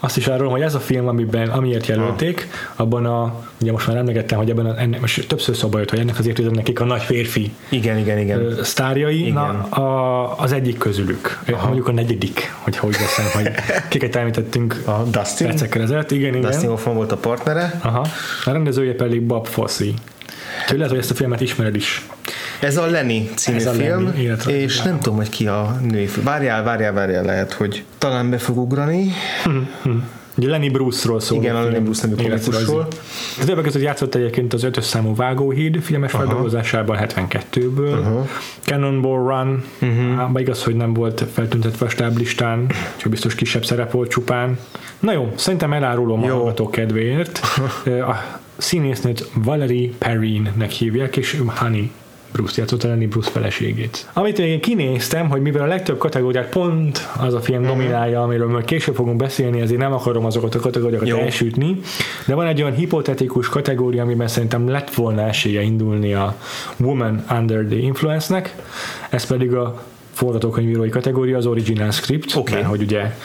Azt is arról, hogy ez a film, amiben, amiért jelölték, abban a, ugye most már emlegettem, hogy ebben a, ennek, most többször szóba jött, hogy ennek az évtizednek nekik a nagy férfi Igen, igen, igen. sztárjai, Igen. na, a, az egyik közülük, Aha. mondjuk a negyedik, hogyha úgy veszem, hogy kiket említettünk A Dustin? percekkel ezelőtt, igen, igen. Dustin Hoffman volt a partnere. Aha. A rendezője pedig Bob Fosse. Úgyhogy lehet, hogy ezt a filmet ismered is. Ez a Lenny című Ez a film, Lenny, és nem tudom, hogy ki a női film. Várjál, várjál, várjál, lehet, hogy talán be fog ugrani. Ugye Lenny Bruce-ról szól. Igen, a Lenny Bruce nevű komikusról. De többek között játszott egyébként az ötös számú Vágóhíd filmes feldolgozásában 72-ből. Uh-huh. Cannonball Run, uh-huh. igaz, hogy nem volt feltüntetve a stáblistán, csak biztos kisebb szerep volt csupán. Na jó, szerintem elárulom a Jó. hallgató kedvéért. a színésznőt Valerie Perrine-nek hívják, és Honey Bruce játszotta Lenny Bruce feleségét. Amit én kinéztem, hogy mivel a legtöbb kategóriát pont az a film dominálja, amiről majd később fogunk beszélni, ezért nem akarom azokat a kategóriákat Jó. elsütni, de van egy olyan hipotetikus kategória, amiben szerintem lett volna esélye indulni a Woman Under the Influence-nek, ez pedig a forgatókönyvírói kategória, az original script, Oké. mert hogy ugye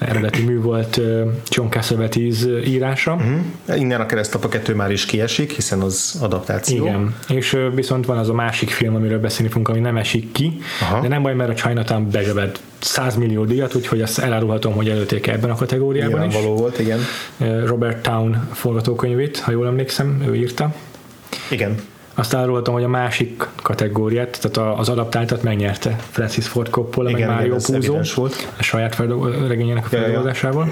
eredeti mű volt John Cassavetes írása. Hm? Innen a keresztapa 2 már is kiesik, hiszen az adaptáció. Igen, és viszont van az a másik film, amiről beszélni fogunk, ami nem esik ki, Aha. De nem baj, mert a Chinatown bezsebelt 100 millió díjat, úgyhogy azt elárulhatom, hogy előtték ebben a kategóriában is. Nyilvánvaló volt, igen. Robert Town forgatókönyvét, ha jól emlékszem, ő írta. Igen. Azt árulhatom, hogy a másik kategóriát, tehát az adaptáltat megnyerte Francis Ford Coppola, Igen, meg Mario Puzo volt. a saját feldolgo- regényének a Ja, ja. feldolgozásával.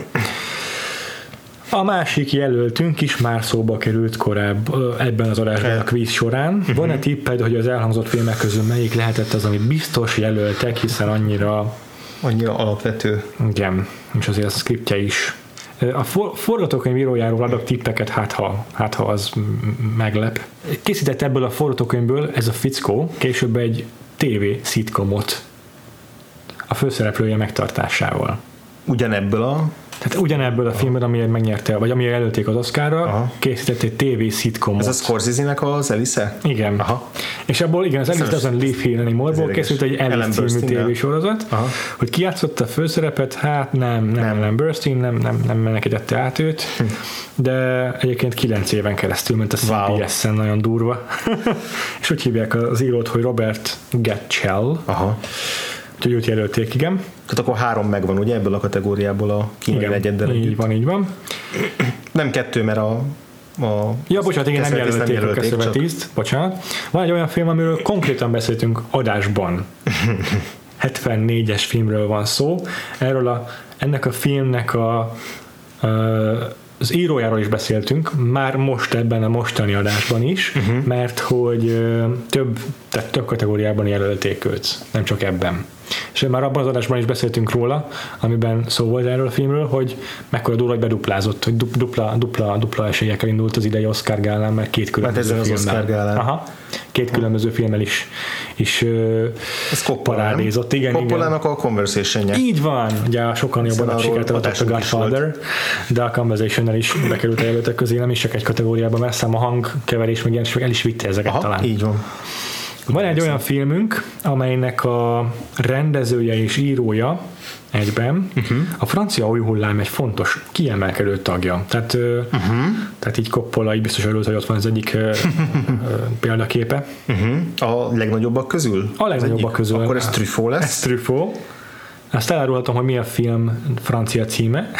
A másik jelöltünk is már szóba került korább ebben az adásban a quiz során. Mhm. Van-e tipped, hogy az elhangzott filmek közül melyik lehetett az, amit biztos jelöltek, hiszen annyira, Annyira alapvető. igen, és azért a skriptje is. A for- forgatókönyvírójáról adok tippeket, hát ha, hát ha az meglep. Készített ebből a forgatókönyvből ez a fickó később egy TV szitkomot a főszereplője megtartásával. Ugyanebből a... Tehát ugyanebből a filmből, amiért megnyerte, vagy amiért előtték az Oscarra, Aha. készített egy TV szitkomot. Ez a Scorsese-nek az Elisze? Igen. Aha. És abból igen, az Szerintem Doesn't Live Here érdekes. készült egy Alice című tévésorozat, Aha. hogy ki játszotta a főszerepet, hát nem, nem, nem. Ellen Burstyn, nem, nem, nem menekítette át őt, de egyébként kilenc éven keresztül ment a Wow. CBS-en, nagyon durva. és úgy hívják az írót, hogy Robert Gatchell, Aha. úgyhogy őt jelölték, igen. Tehát akkor három megvan, ugye, ebből a kategóriából a kínai Igen, így együtt. van, így van. Nem kettő, mert a... a Ja, bocsánat, igen, nem jelölték, a csak- Cassavetes-t, bocsánat. Van egy olyan film, amiről konkrétan beszéltünk adásban. 74-es filmről van szó. Erről a, ennek a filmnek a, a az írójáról is beszéltünk, már most ebben a mostani adásban is, uh-huh. mert hogy több, tehát több kategóriában jelölték őt, nem csak ebben. És már abban az adásban is beszéltünk róla, amiben szó volt erről a filmről, hogy mekkora durva, hogy beduplázott, hogy du- dupla, dupla, dupla esélyekkel indult az idei Oscar gálán, mert két különböző ezen az filmmel. Oscar gálán. Aha, két különböző filmmel is, is Ez parádézott. Igen, igen. Coppolának a conversation Így van, ugye sokan jobban sikert adott a Godfather, de a conversation is bekerült a jelöltek közé, nem is csak egy kategóriában, mert szám a hangkeverés, meg ilyen, el is vitte ezeket Aha, talán. így van. Van egy olyan filmünk, amelynek a rendezője és írója egyben. Uh-huh. A francia új hullám egy fontos, kiemelkedő tagja. Tehát, uh-huh. tehát így Coppola így biztos örült, hogy ott van az egyik példaképe. Uh-huh. A legnagyobbak közül? A legnagyobbak közül. Akkor ez Truffaut lesz? Ez Truffaut. Azt elárulhatom, hogy mi a film francia címe.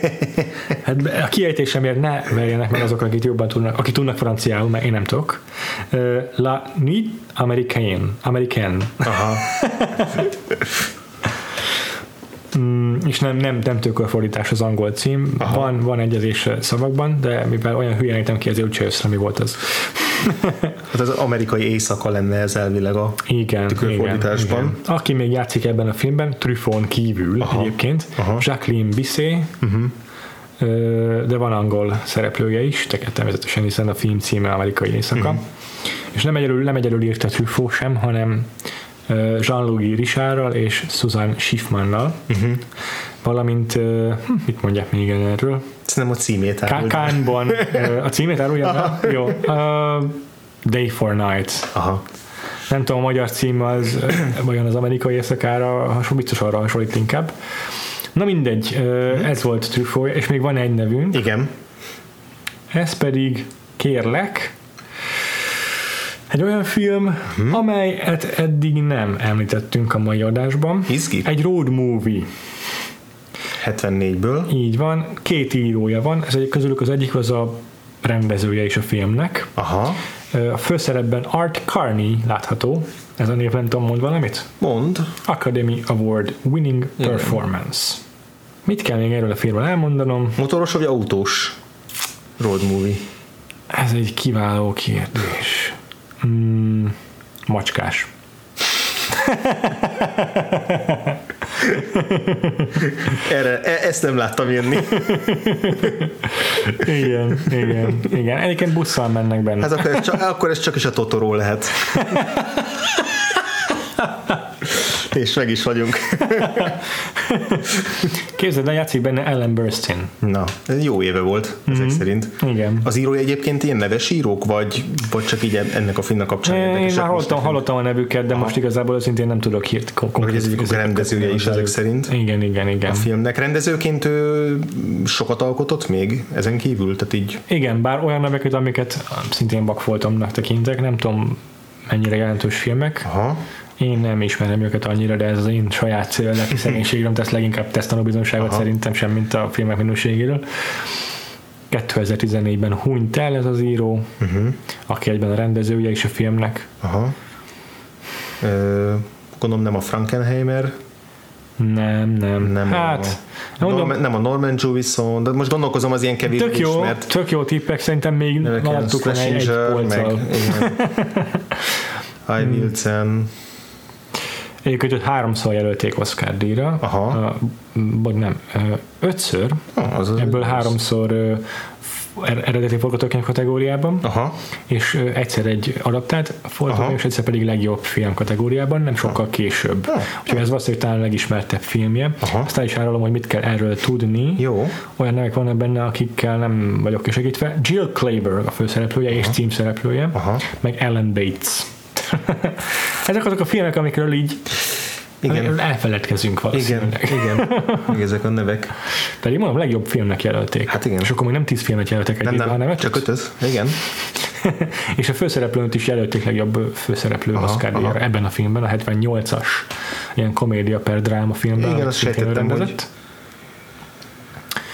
hát a kiejtésemért ne verjenek meg azok, akik jobban tudnak, akik tudnak franciául, mert én nem tudok. La Nuit Américaine. American. Aha. És nem, nem, nem fordítás az angol cím. Aha. Van, van egyezés szavakban, de mivel olyan hülyen értem ki, ezért úgyse össze, mi volt az. hát az amerikai éjszaka lenne ez elvileg a igen, tükörfordításban. Igen, igen. Aki még játszik ebben a filmben, Truffaut kívül Aha. egyébként, Aha. Jacqueline Bisset, uh-huh. de van angol szereplője is, természetesen, hiszen a film címe amerikai éjszaka. Uh-huh. És nem egyelőre, nem egyelőre írta Truffaut sem, hanem Jean-Louis Richardral és Susan Schiffmannal, uh-huh. valamint, hm, mit mondják még erről? nem a címét árulja. Kánban, a címét árulja? Jó. Uh, Day for Night. Aha. Nem tudom, a magyar cím az, vajon az amerikai éjszakára, biztos arra hasonlít inkább. Na mindegy, ez volt Truffaut, és még van egy nevünk. Igen. Ez pedig Kérlek, egy olyan film, hmm. amelyet eddig nem említettünk a mai adásban. Izgi. Egy road movie. 74-ből. Így van. Két írója van. Ez egy, közülük az egyik az a rendezője is a filmnek. Aha. A főszerepben Art Carney látható. Ez a név nem tudom, mond valamit? Mond. Academy Award Winning Igen. Performance. Mit kell még erről a filmről elmondanom? Motoros vagy autós road movie? Ez egy kiváló kérdés. Mm, macskás. Erre, e, ezt nem láttam jönni. igen, igen, igen. Egyébként busszal mennek benne. Hát akkor ez csak, akkor ez csak is a Totoro lehet. És meg is vagyunk. Képzeld, játszik benne Ellen Burstyn. Na, ez jó éve volt, ezek mm-hmm. szerint. Igen. Az írói egyébként ilyen neves írók, vagy, vagy csak így ennek a filmnek kapcsán Én már hallottam, hallottam a nevüket, de Aha. most igazából szintén nem tudok hírt konkrét. Vagy ez egyik rendezője is ezek szerint. Igen, igen, igen. A filmnek rendezőként ő sokat alkotott még ezen kívül? Tehát így... Igen, bár olyan neveket, amiket szintén bakfoltomnak tekintek, nem tudom mennyire jelentős filmek. Aha. Én nem ismerem őket annyira, de ez az én saját lelki szegénységem tesz leginkább tesztanúbizonságot szerintem sem, mint a filmek minőségéről. 2014-ben hunyt el ez az író, uh-huh. aki egyben a rendezője is a filmnek. Aha. Ö, gondolom nem a Frankenheimer. Nem, nem. Nem hát, a, mondom, Norman, nem a Norman Jewison, de most gondolkozom az ilyen kevés tök jó, ismert. Tök jó tippek, szerintem még láttuk volna egy, egy polccal. Meg, Wilson. Egyébként őt háromszor jelölték Oscar díjra, Aha. vagy nem, ötször, ah, az ebből az háromszor er-, eredeti forgatókönyv kategóriában, Aha. és egyszer egy adaptált forgatókönyv, és egyszer pedig legjobb film kategóriában, nem sokkal Aha. később. Aha. Úgyhogy ez valószínűleg talán a legismertebb filmje. Aha. Aztán is árulom, hogy mit kell erről tudni. Jó. Olyan nevek vannak benne, akikkel nem vagyok kisegítve. Jill Claver a főszereplője Aha. és címszereplője, Aha. meg Ellen Bates. Ezek azok a filmek, amikről így igen. elfeledkezünk valószínűleg. Igen, igen. Még ezek a nevek. Pedig mondom, legjobb filmnek jelölték. Hát igen. És akkor még nem tíz filmet jelöltek egyébként, nem, hanem csak ötöt. Igen. és a főszereplőt is jelölték legjobb főszereplő aha, Oscar aha. ebben a filmben, a 78-as ilyen komédia per dráma filmben. Igen, azt sejtettem, hogy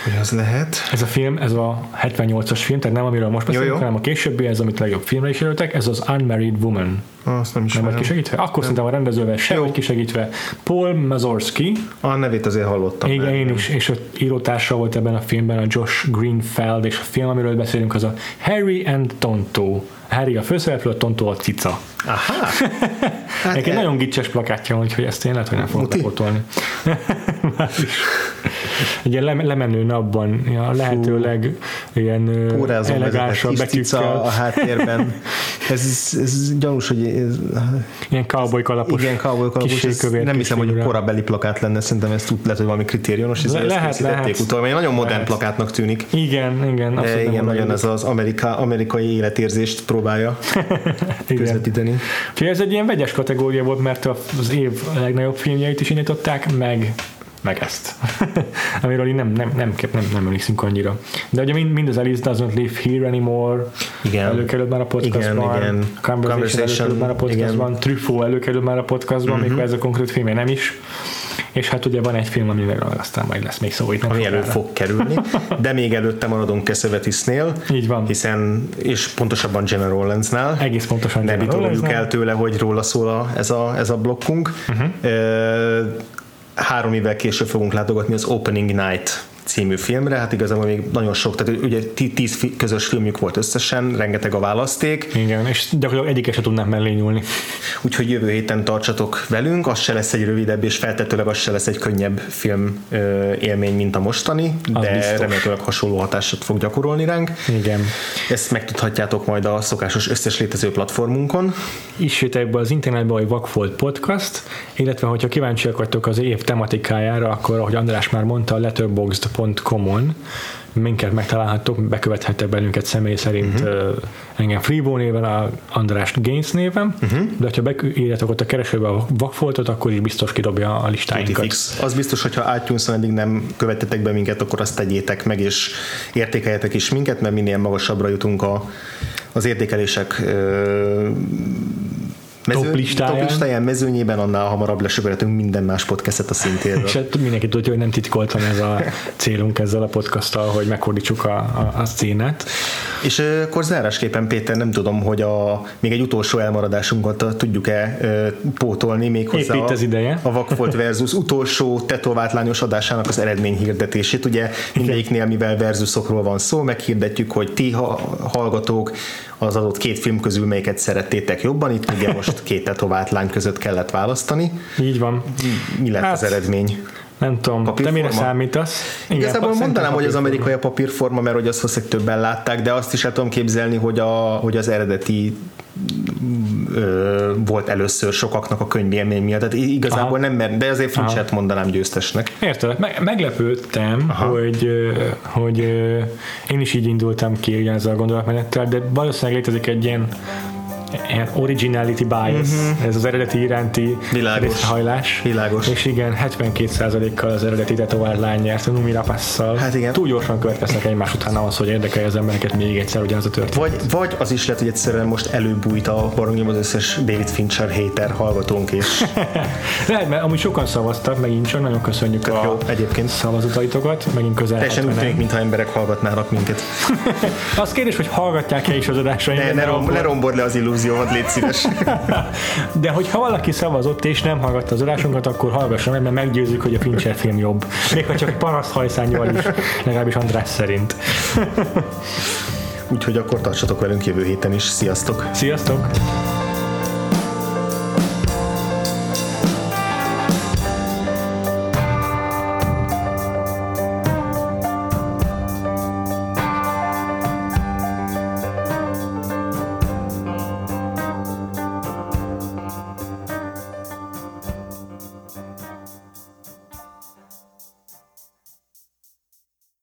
hogy az lehet. Ez a film, ez a 78-as film, tehát nem amiről most beszélünk, hanem a későbbi, ez amit legjobb filmre is jelöltek, ez az Unmarried Woman. Azt nem is Nem vagy kisegítve? Akkor nem. szerintem a rendezővel se vagy kisegítve. Paul Mazorski. A nevét azért hallottam. Igen, én is, és a írótársa volt ebben a filmben a Josh Greenfeld, és a film, amiről beszélünk, az a Harry and Tonto. Harry a főszereplő, a Tonto a cica. Aha. Hát egy e... nagyon gicses plakátja, úgyhogy ezt én lehet, hogy nem fogok lepotolni. egy ilyen lemenő napban, ja, lehetőleg ilyen elegánsabb betűkkel. a háttérben. Ez, ez gyanús, hogy ez, Ilyen cowboy kalapos. igen, cowboy kalapos, ez nem hiszem, hogy korabeli plakát lenne, szerintem ez tud, lehet, hogy valami kritériumos, hiszen Le- lehet, lehet. utána, mert nagyon modern Lehet. plakátnak tűnik. Igen, igen. Nem igen, nagyon ez az Amerika, amerikai életérzést próbálja Igen. Úgyhogy ez egy ilyen vegyes kategória volt, mert az év legnagyobb filmjeit is indították, meg meg ezt. Amiről én nem, nem, nem, nem, nem emlékszünk annyira. De ugye mind, mind az Alice Doesn't Live Here Anymore Igen. előkerült már a podcastban, Igen, igen. Conversation, Conversation, előkerült már a podcastban, Truffaut előkerült már a podcastban, Mhm. uh-huh. még ez a konkrét filmje nem is. És hát ugye van egy film, amivel aztán majd lesz még szó itt ami elő fog kerülni, de még előtte maradunk Cassavetisnél, Így van. hiszen, és pontosabban Jenna Rollins-nál, Egész pontosan. ne Lawrence-nál. el tőle, hogy róla szól a, ez, a, ez a blokkunk. Uh-huh. Három évvel később fogunk látogatni az Opening Night című filmre, hát igazából még nagyon sok, tehát ugye tí- tíz közös filmjük volt összesen, rengeteg a választék, Igen, és gyakorlatilag egyiket se tudnám mellé nyúlni. úgyhogy jövő héten tartsatok velünk, az se lesz egy rövidebb, és feltetőleg az se lesz egy könnyebb film élmény, mint a mostani, Az de biztos. remélhetőleg hasonló hatásot fog gyakorolni ránk. Igen. Ezt megtudhatjátok majd a szokásos összes létező platformunkon. Issétek be az internetbe, hogy Vakfolt Podcast, illetve hogyha kíváncsiak vagytok az év tematikájára, akkor ahogy András már mondta, a letterboxd.com-on minket megtalálhattok, bekövethettek bennünket személy szerint uh-huh. engem Freebo néven, a András Gaines néven, uh-huh. de ha beírjátok ott a keresőbe a Vakfoltot, akkor is biztos kidobja a listáinkat. Fix. Az biztos, hogy ha itunes eddig nem követtetek be minket, akkor azt tegyétek meg, és értékeljetek is minket, mert minél magasabbra jutunk a, az értékelések ö, Top listáján. top listáján, mezőnyében, annál hamarabb lesöpörhetünk minden más podcastet a szintéről. És hát mindenki tudja, hogy nem titkoltan ez a célunk ezzel a podcasttal, hogy megfordítsuk a, a, a szénát. És akkor zárásképpen, Péter, nem tudom, hogy a, még egy utolsó elmaradásunkat tudjuk-e pótolni, még hozzá Épp itt az ideje. a Vakfolt versus utolsó tetovált lányos adásának az eredmény hirdetését. Ugye mindegyiknél, mivel versusokról van szó, meghirdetjük, hogy ti ha, hallgatók az adott két film közül melyiket szerettétek jobban. Itt ugye most két tetovált lány között kellett választani. Így van. Mi lett Hát, az eredmény? Nem tudom, te Papírforma? mire számítasz? Igen, Igazából mondanám, hogy az amerikai a papírforma, mert hogy azt valószínűleg többen látták, de azt is el tudom képzelni, hogy, a, hogy az eredeti ö, volt először sokaknak a könyvélmény miatt. Tehát igazából Aha. nem mer, de azért Finchert mondanám győztesnek. Érted? Me- meglepődtem, hogy, ö, hogy ö, én is így indultam ki ugyanezzel a gondolatmenettel, de valószínűleg létezik egy ilyen originality bias, uh-huh. ez az eredeti iránti. Világos. részrehajlás. Világos. És igen, 72%-kal az eredeti tetovált lány nyert a Numi Rapasszal. Hát igen. Túl gyorsan következnek egymás után ahhoz, hogy érdekelje az embereket még egyszer ugyanaz a történet. Vagy, vagy az is lehet, hogy egyszerűen most előbújt a barangnyom az összes David Fincher hater hallgatónk, és Lehet, mert amúgy sokan szavaztak, megint csak nagyon köszönjük a jó, egyébként. szavazataitokat, megint közel teljesen úgy 70-en. tűnik, mintha emberek hallgatnának minket. Az kérdés, hogy hallgatják-e is az adásainkat. Ne, ne, rom, ne rombord le az illúziómat, légy szíves. De hogyha valaki szavazott és nem hallgatta az adásunkat, akkor hallgassa meg, mert meggyőzzük, hogy a Fincher film jobb. Még ha csak paraszt hajszányjal is, legalábbis András szerint. Úgyhogy akkor tartsatok velünk jövő héten is. Sziasztok! Sziasztok!